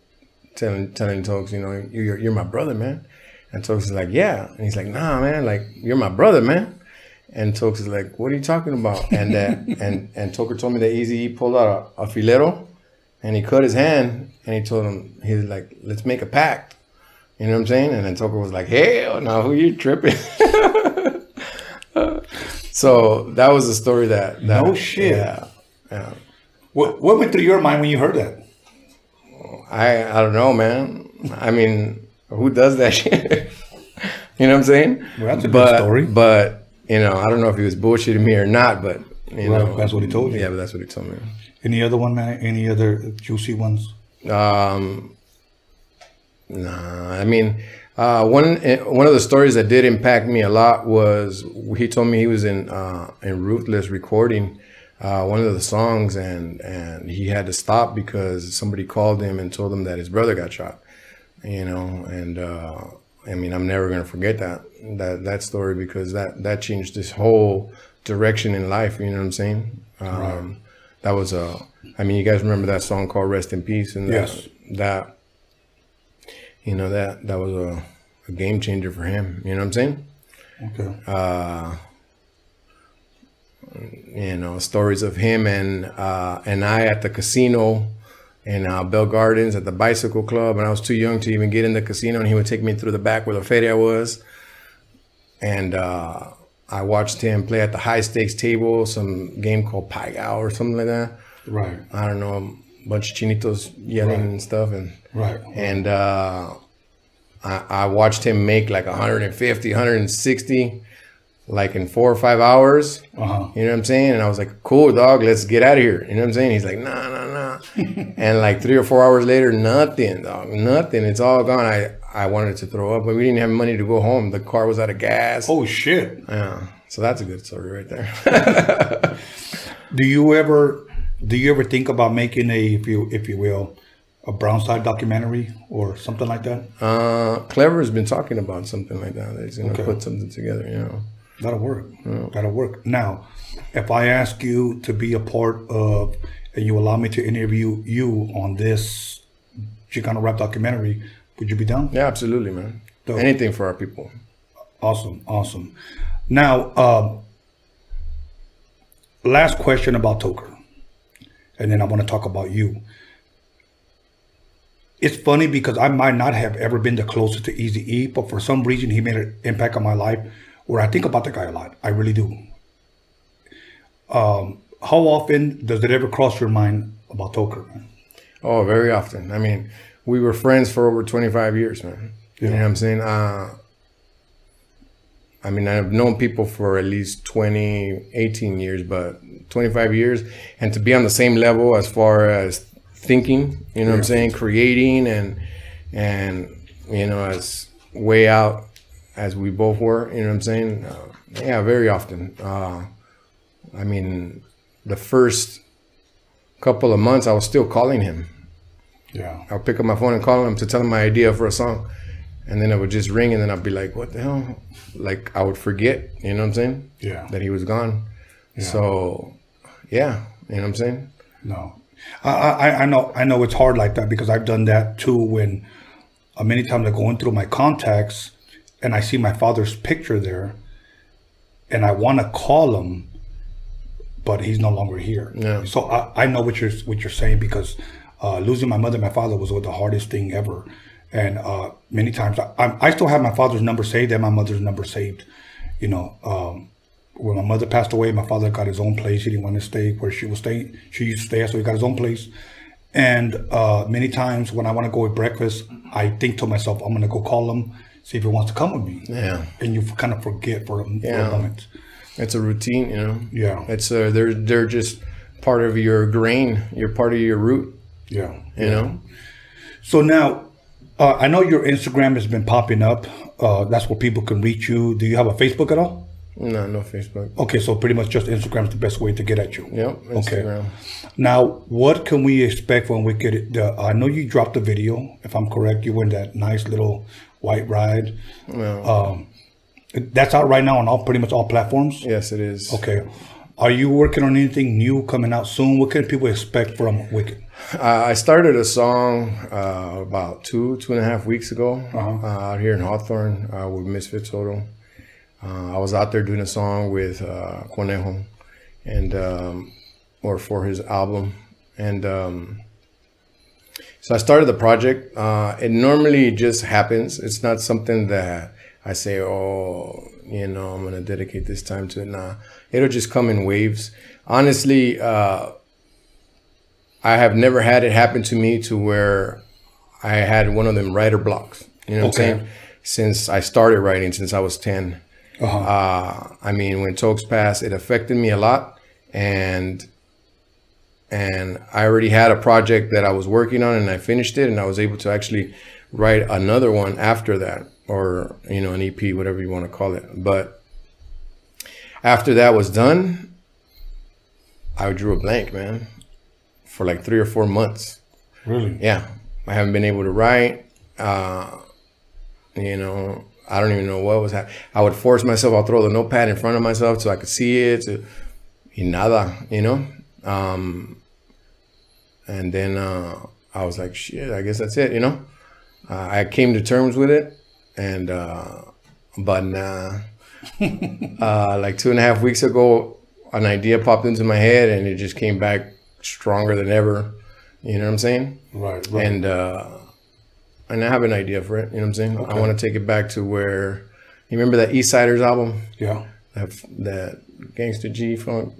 telling telling Tokes, you know, you're you're my brother, man. And Tokes is like, yeah. And he's like, nah, man, like you're my brother, man. And Tokes is like, what are you talking about? And that [laughs] and and Toker told me that Eazy pulled out a, a filero and he cut his hand and he told him he's like, let's make a pact. You know what I'm saying? And then Toker was like, hell no, who you tripping? [laughs] so that was the story that, that No shit. Yeah. Yeah. What what went through your mind when you heard that? I I don't know, man. I mean, who does that [laughs] shit? you know what I'm saying? Well, that's a good but, story. But you know, I don't know if he was bullshitting me or not. But you Right, know, that's what he told you. Yeah, but that's what he told me. Any other one, man? Any other juicy ones? Um, nah, I mean, uh, one eh, one of the stories that did impact me a lot was he told me he was in uh, in Ruthless recording uh, one of the songs and and he had to stop because somebody called him and told him that his brother got shot. You know, and uh, I mean, I'm never gonna forget that that that story because that that changed this whole direction in life. You know what I'm saying? Um, That was a. I mean, you guys remember that song called "Rest in Peace" and that, Yes. that you know that that was a, a game changer for him. You know what I'm saying? Okay. Uh, you know, stories of him and uh, and I at the casino in uh, Bell Gardens at the bicycle club, and I was too young to even get in the casino, and he would take me through the back where the feria was, and uh, I watched him play at the high stakes table, some game called Pai Gow or something like that. Right. I don't know, a bunch of chinitos yelling and stuff, and Right. and uh, I, I watched him make like 150, 160, like in four or five hours. Uh-huh. You know what I'm saying? And I was like, "Cool, dog, let's get out of here." You know what I'm saying? He's like, "Nah, nah, nah." [laughs] and like three or four hours later, nothing, dog, nothing. It's all gone. I I wanted to throw up, but we didn't have money to go home. The car was out of gas. Oh shit. Yeah. So that's a good story right there. [laughs] Do you ever do you ever think about making a if you if you will a Brownside documentary or something like that? uh, Clever's been talking about something like that. That he's gonna Okay. put something together. You know. That'll work. That'll work. Now, if I ask you to be a part of and you allow me to interview you on this Chicano rap documentary, would you be down? Yeah, absolutely, man. Dope. Anything for our people. Awesome, awesome. Now, um, last question about Toker, and then I want to talk about you. It's funny because I might not have ever been the closest to Eazy E, but for some reason he made an impact on my life where I think about the guy a lot. I really do. Um, how often does it ever cross your mind about Toker? Man? Oh, very often. I mean, we were friends for over 25 years, man. You know what I'm saying? Uh, I mean, I've known people for at least 20, 18 years, but 25 years. And to be on the same level as far as thinking, you know what I'm saying? Creating and, and, you know, as way out as we both were, you know what I'm saying? Uh, yeah, very often. Uh, I mean, the first couple of months, I was still calling him. Yeah. I'll pick up my phone and call him to tell him my idea for a song. And then it would just ring and then I'd be like, what the hell? Like I would forget, you know what I'm saying? Yeah. That he was gone. So yeah, you know what I'm saying? No, I, I I know I know it's hard like that because I've done that too. When uh, many times I go in through my contacts and I see my father's picture there, and I want to call him, but he's no longer here. Yeah. So I, I know what you're what you're saying because uh, losing my mother and my father was the hardest thing ever, and uh, many times I, I still have my father's number saved and my mother's number saved. You know, um, when my mother passed away, my father got his own place. He didn't want to stay where she was staying. She used to stay, so he got his own place. And uh, many times when I want to go with breakfast, I think to myself, I'm gonna go call him, see if he wants to come with me. Yeah. And you kind of forget for, a- for Yeah. a moment. It's a routine, you know? Yeah. It's uh they're they're just part of your grain. You're part of your root, Yeah. you know? So now, uh, I know your Instagram has been popping up. Uh, that's where people can reach you. Do you have a Facebook at all? No, no Facebook. Okay, so pretty much just Instagram is the best way to get at you. Yep, Instagram. Now, what can we expect when we get it? The, I know you dropped a video, if I'm correct. You were in that nice little white ride. Um, that's out right now on all pretty much all platforms. Yes, it is. Okay. Are you working on anything new coming out soon? What can people expect from Wicked? Uh, I started a song uh, about two, two and a half weeks ago Uh-huh. uh, out here in Hawthorne uh, with Misfit Soto. Uh, I was out there doing a song with uh, Conejo, and um, or for his album, and um, So I started the project. Uh, it normally just happens. It's not something that I say, oh, you know, I'm gonna dedicate this time to it. Nah, it'll just come in waves. Honestly, uh, I have never had it happen to me to where I had one of them writer blocks. You know what I'm saying? Since I started writing, since I was 10. Uh-huh. Uh, I mean, when Tokes passed, it affected me a lot, and and I already had a project that I was working on, and I finished it, and I was able to actually write another one after that, or you know, an EP, whatever you want to call it. But after that was done, I drew a blank, man, for like three or four months Really? yeah i haven't been able to write uh you know i don't even know what was happening i would force myself i'll throw the notepad in front of myself so i could see it to, y nada you know um and then uh i was like shit i guess that's it you know uh, i came to terms with it and uh but nah [laughs] uh like two and a half weeks ago an idea popped into my head and it just came back stronger than ever you know what i'm saying Right. Right. and uh and I have an idea for it. You know what I'm saying? Okay. I want to take it back to where you remember that East Siders album, yeah. that that Gangster G funk.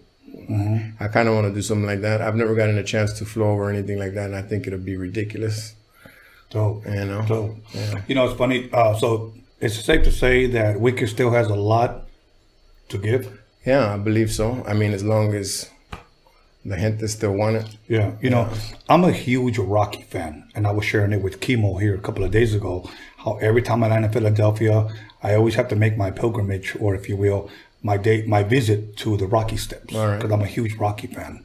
I kind of want to do something like that. I've never gotten a chance to flow or anything like that, and I think it'll be ridiculous. Dope. You know? Dope. You know, it's funny. Uh, so it's safe to say that Wicked still has a lot to give. Yeah, I believe so. I mean, as long as the gente still want it. Yeah, you know, I'm a huge Rocky fan, and I was sharing it with Chemo here a couple of days ago. How every time I land in Philadelphia, I always have to make my pilgrimage, or if you will, my date, my visit to the Rocky Steps, All right. because I'm a huge Rocky fan.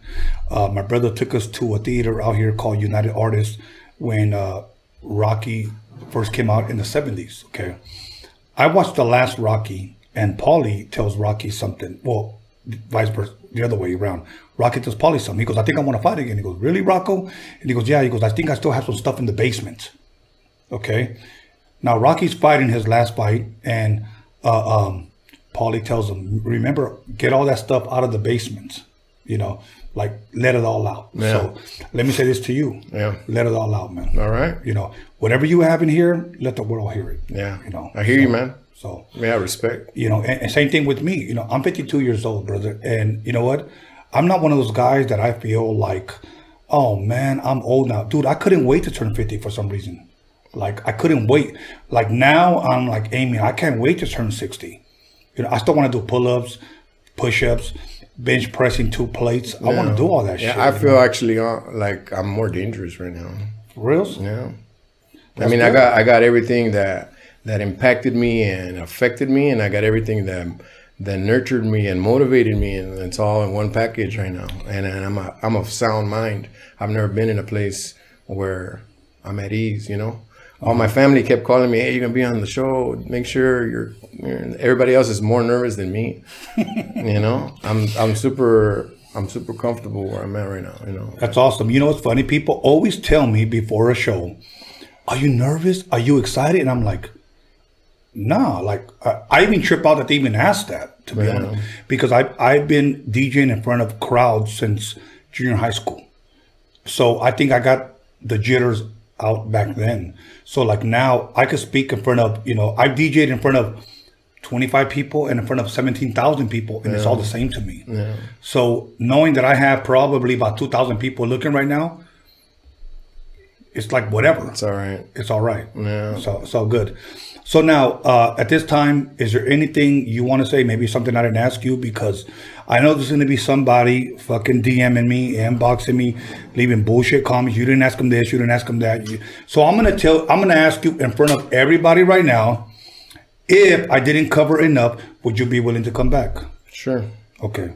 Uh, my brother took us to a theater out here called United Artists when uh, Rocky first came out in the 70s. Okay, I watched the last Rocky, and Paulie tells Rocky something. Well, vice versa, the other way around. Rocky tells Paulie something. He goes, "I think I want to fight again." He goes, "Really, Rocco?" And he goes, "Yeah." He goes, "I think I still have some stuff in the basement." Okay. Now Rocky's fighting his last fight, and uh, um, Paulie tells them, "Remember, get all that stuff out of the basement. You know, like let it all out." Yeah. So let me say this to you: Yeah. let it all out, man. All right. You know, whatever you have in here, let the world hear it. Yeah. You know, I hear you, man. So Yeah, respect. you know, and, and same thing with me. You know, I'm 52 years old, brother, and you know what? I'm not one of those guys that I feel like, oh man, I'm old now, dude. I couldn't wait to turn 50 for some reason. Like I couldn't wait. Like now, I'm like aiming. I can't wait to turn 60. You know, I still want to do pull-ups, push-ups, bench pressing two plates. I want to do all that Yeah, shit. I feel know? actually uh, like I'm more dangerous right now. For reals. Yeah. I mean, I got I got everything that that impacted me and affected me, and I got everything that that nurtured me and motivated me, and it's all in one package right now. And, and I'm a I'm of sound mind. I've never been in a place where I'm at ease. You know, all my family kept calling me, "Hey, you're gonna be on the show. Make sure you're." you're everybody else is more nervous than me. [laughs] you know, I'm I'm super I'm super comfortable where I'm at right now. You know. That's awesome. You know what's funny? People always tell me before a show, "Are you nervous? Are you excited?" And I'm like, "Nah." Like I, I even trip out that they even asked that. To be Yeah. honest, because I I've been DJing in front of crowds since junior high school, so I think I got the jitters out back then. So like now I could speak in front of you know I've DJed in front of 25 people and in front of 17,000 people, and it's all the same to me. So knowing that I have probably about 2,000 people looking right now, it's like whatever. It's all right. It's all right. Yeah. So it's all good. So now, uh, at this time, is there anything you want to say? Maybe something I didn't ask you because I know there's going to be somebody fucking DMing me, inboxing me, leaving bullshit comments. You didn't ask them this. You didn't ask them that. You, so I'm going to tell. I'm going to ask you in front of everybody right now. If I didn't cover enough, would you be willing to come back? Sure. Okay.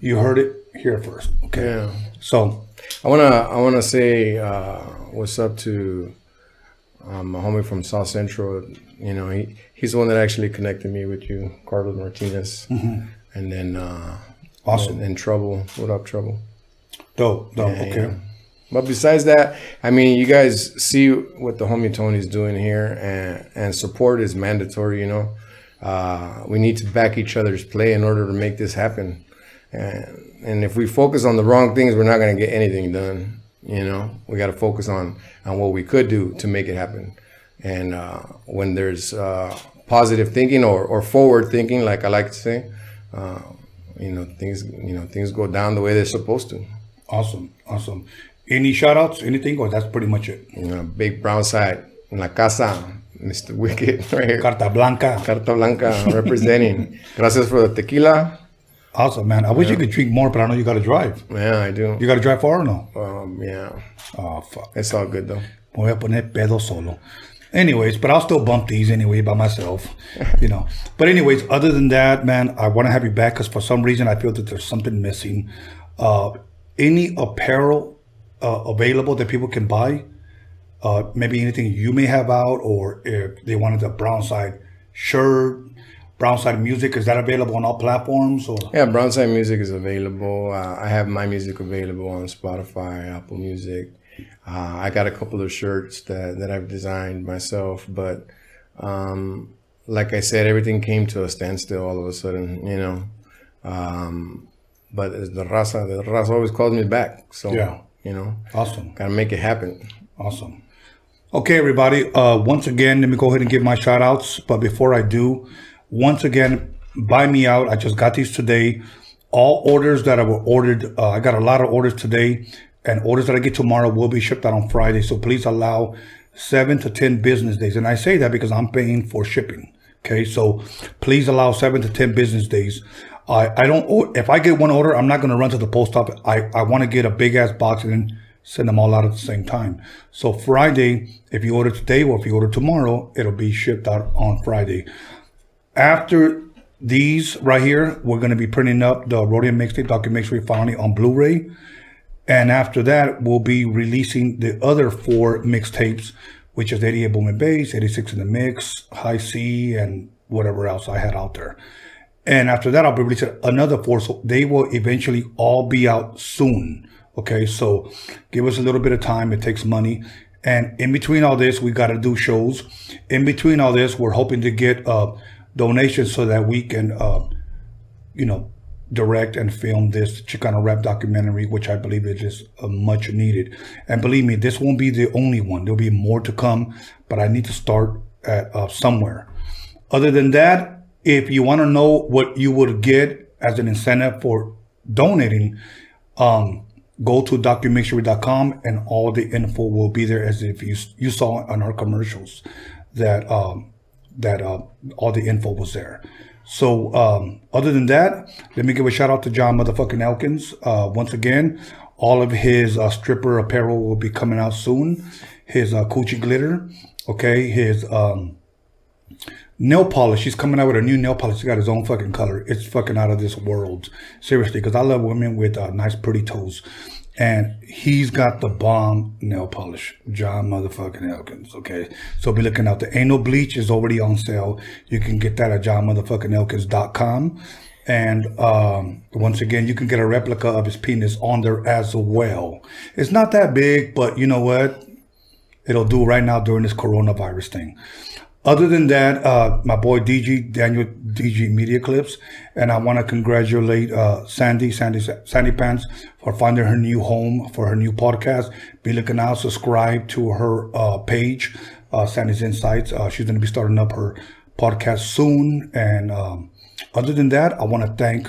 You heard it here first. Okay. Yeah. So I wanna I wanna say uh, what's up to um, my homie from South Central. You know, he he's the one that actually connected me with you, Carlos Martinez, and then uh, Awesome. and, and Trouble. What up, Trouble? dope, dope. Yeah, okay. yeah. But besides that, I mean, you guys see what the homie Tony's doing here, and and support is mandatory. You know, uh, we need to back each other's play in order to make this happen. And and if we focus on the wrong things, we're not gonna get anything done. You know, we got to focus on on what we could do to make it happen. And uh, when there's uh, positive thinking or, or forward thinking, like I like to say, uh, you know, things you know things go down the way they're supposed to. Awesome, awesome. Any shout outs, anything, or that's pretty much it? You know, big Brownside in la casa, Mr. Wicked [laughs] right here. Carta Blanca. Carta Blanca [laughs] representing. Gracias for the tequila. Awesome, man. I wish you could drink more, but I know you got to drive. Yeah, I do. You got to drive far or no? Um, yeah, Oh, fuck. it's all good though. Voy a poner pedo solo. Anyways, but I'll still bump these anyway by myself, [laughs] you know. But anyways, other than that, man, I want to have you back because for some reason I feel that there's something missing. Uh, any apparel uh, available that people can buy? Uh, maybe anything you may have out, or if they wanted a Brownside shirt, Brownside music, is that available on all platforms? Or Yeah, Brownside Music is available. Uh, I have my music available on Spotify, Apple Music. Uh, I got a couple of shirts that, that I've designed myself, but um, like I said, everything came to a standstill all of a sudden, you know. Um, but the raza, the raza always calls me back. So, Yeah. you know, awesome. gotta make it happen. Awesome. Okay, everybody. Uh, once again, let me go ahead and give my shout outs. But before I do, once again, buy me out. I just got these today. All orders that I were ordered, uh, I got a lot of orders today, and orders that I get tomorrow will be shipped out on Friday. So please allow seven to 10 business days. And I say that because I'm paying for shipping. Okay, so please allow seven to 10 business days. I, I don't, if I get one order, I'm not going to run to the post office. I, I want to get a big ass box and then send them all out at the same time. So Friday, if you order today or if you order tomorrow, it'll be shipped out on Friday. After these right here, we're going to be printing up the Roadium Mixtape Documentary finally on Blu-ray. And after that, we'll be releasing the other four mixtapes, which is 88 Boom and Bass, 86 in the Mix, High C, and whatever else I had out there. And after that, I'll be releasing another four. So they will eventually all be out soon. Okay. So give us a little bit of time. It takes money. And in between all this, we got to do shows. In between all this, we're hoping to get uh, donations so that we can, uh, you know, direct and film this Chicano rap documentary, which I believe is just uh, much needed. And believe me, this won't be the only one. There'll be more to come, but I need to start at uh, somewhere. Other than that, if you want to know what you would get as an incentive for donating, um, go to documixury.com and all the info will be there as if you you saw on our commercials that um, that uh, all the info was there. So um, other than that, let me give a shout out to John motherfucking Elkins. Uh, once again, all of his uh, stripper apparel will be coming out soon. His uh, coochie glitter, okay, his um, nail polish. He's coming out with a new nail polish. He's got his own fucking color. It's fucking out of this world. Seriously, because I love women with uh, nice, pretty toes. And he's got the bomb nail polish. John motherfucking Elkins. Okay. So be looking out. The anal bleach is already on sale. You can get that at johnmotherfuckingelkins.com. And um, once again, you can get a replica of his penis on there as well. It's not that big, but you know what? It'll do right now during this coronavirus thing. Other than that, uh, my boy DG, Daniel DG Media Clips, and I want to congratulate uh, Sandy, Sandy, Sandy Pants for finding her new home for her new podcast. Be looking out, subscribe to her uh, page, uh, Sandy's Insights. Uh, she's going to be starting up her podcast soon. And um, other than that, I want to thank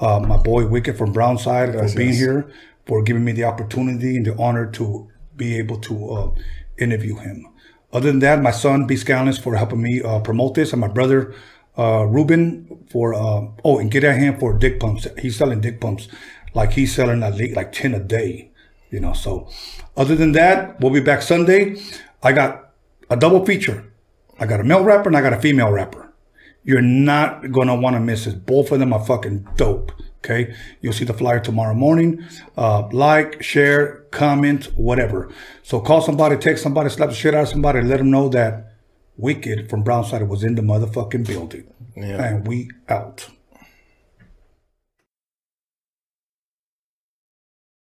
uh, my boy Wicked from Brownside for being here, for giving me the opportunity and the honor to be able to uh, interview him. Other than that, my son B Scalens for helping me uh, promote this, and my brother uh, Ruben for uh, oh, and get at him for dick pumps. He's selling dick pumps like he's selling at least like ten a day, you know. So, other than that, we'll be back Sunday. I got a double feature. I got a male rapper and I got a female rapper. You're not gonna want to miss it. Both of them are fucking dope. Okay, you'll see the flyer tomorrow morning. Uh, like, share, comment, whatever. So call somebody, text somebody, slap the shit out of somebody, let them know that Wicked from Brownside was in the motherfucking building. Yeah. And we out.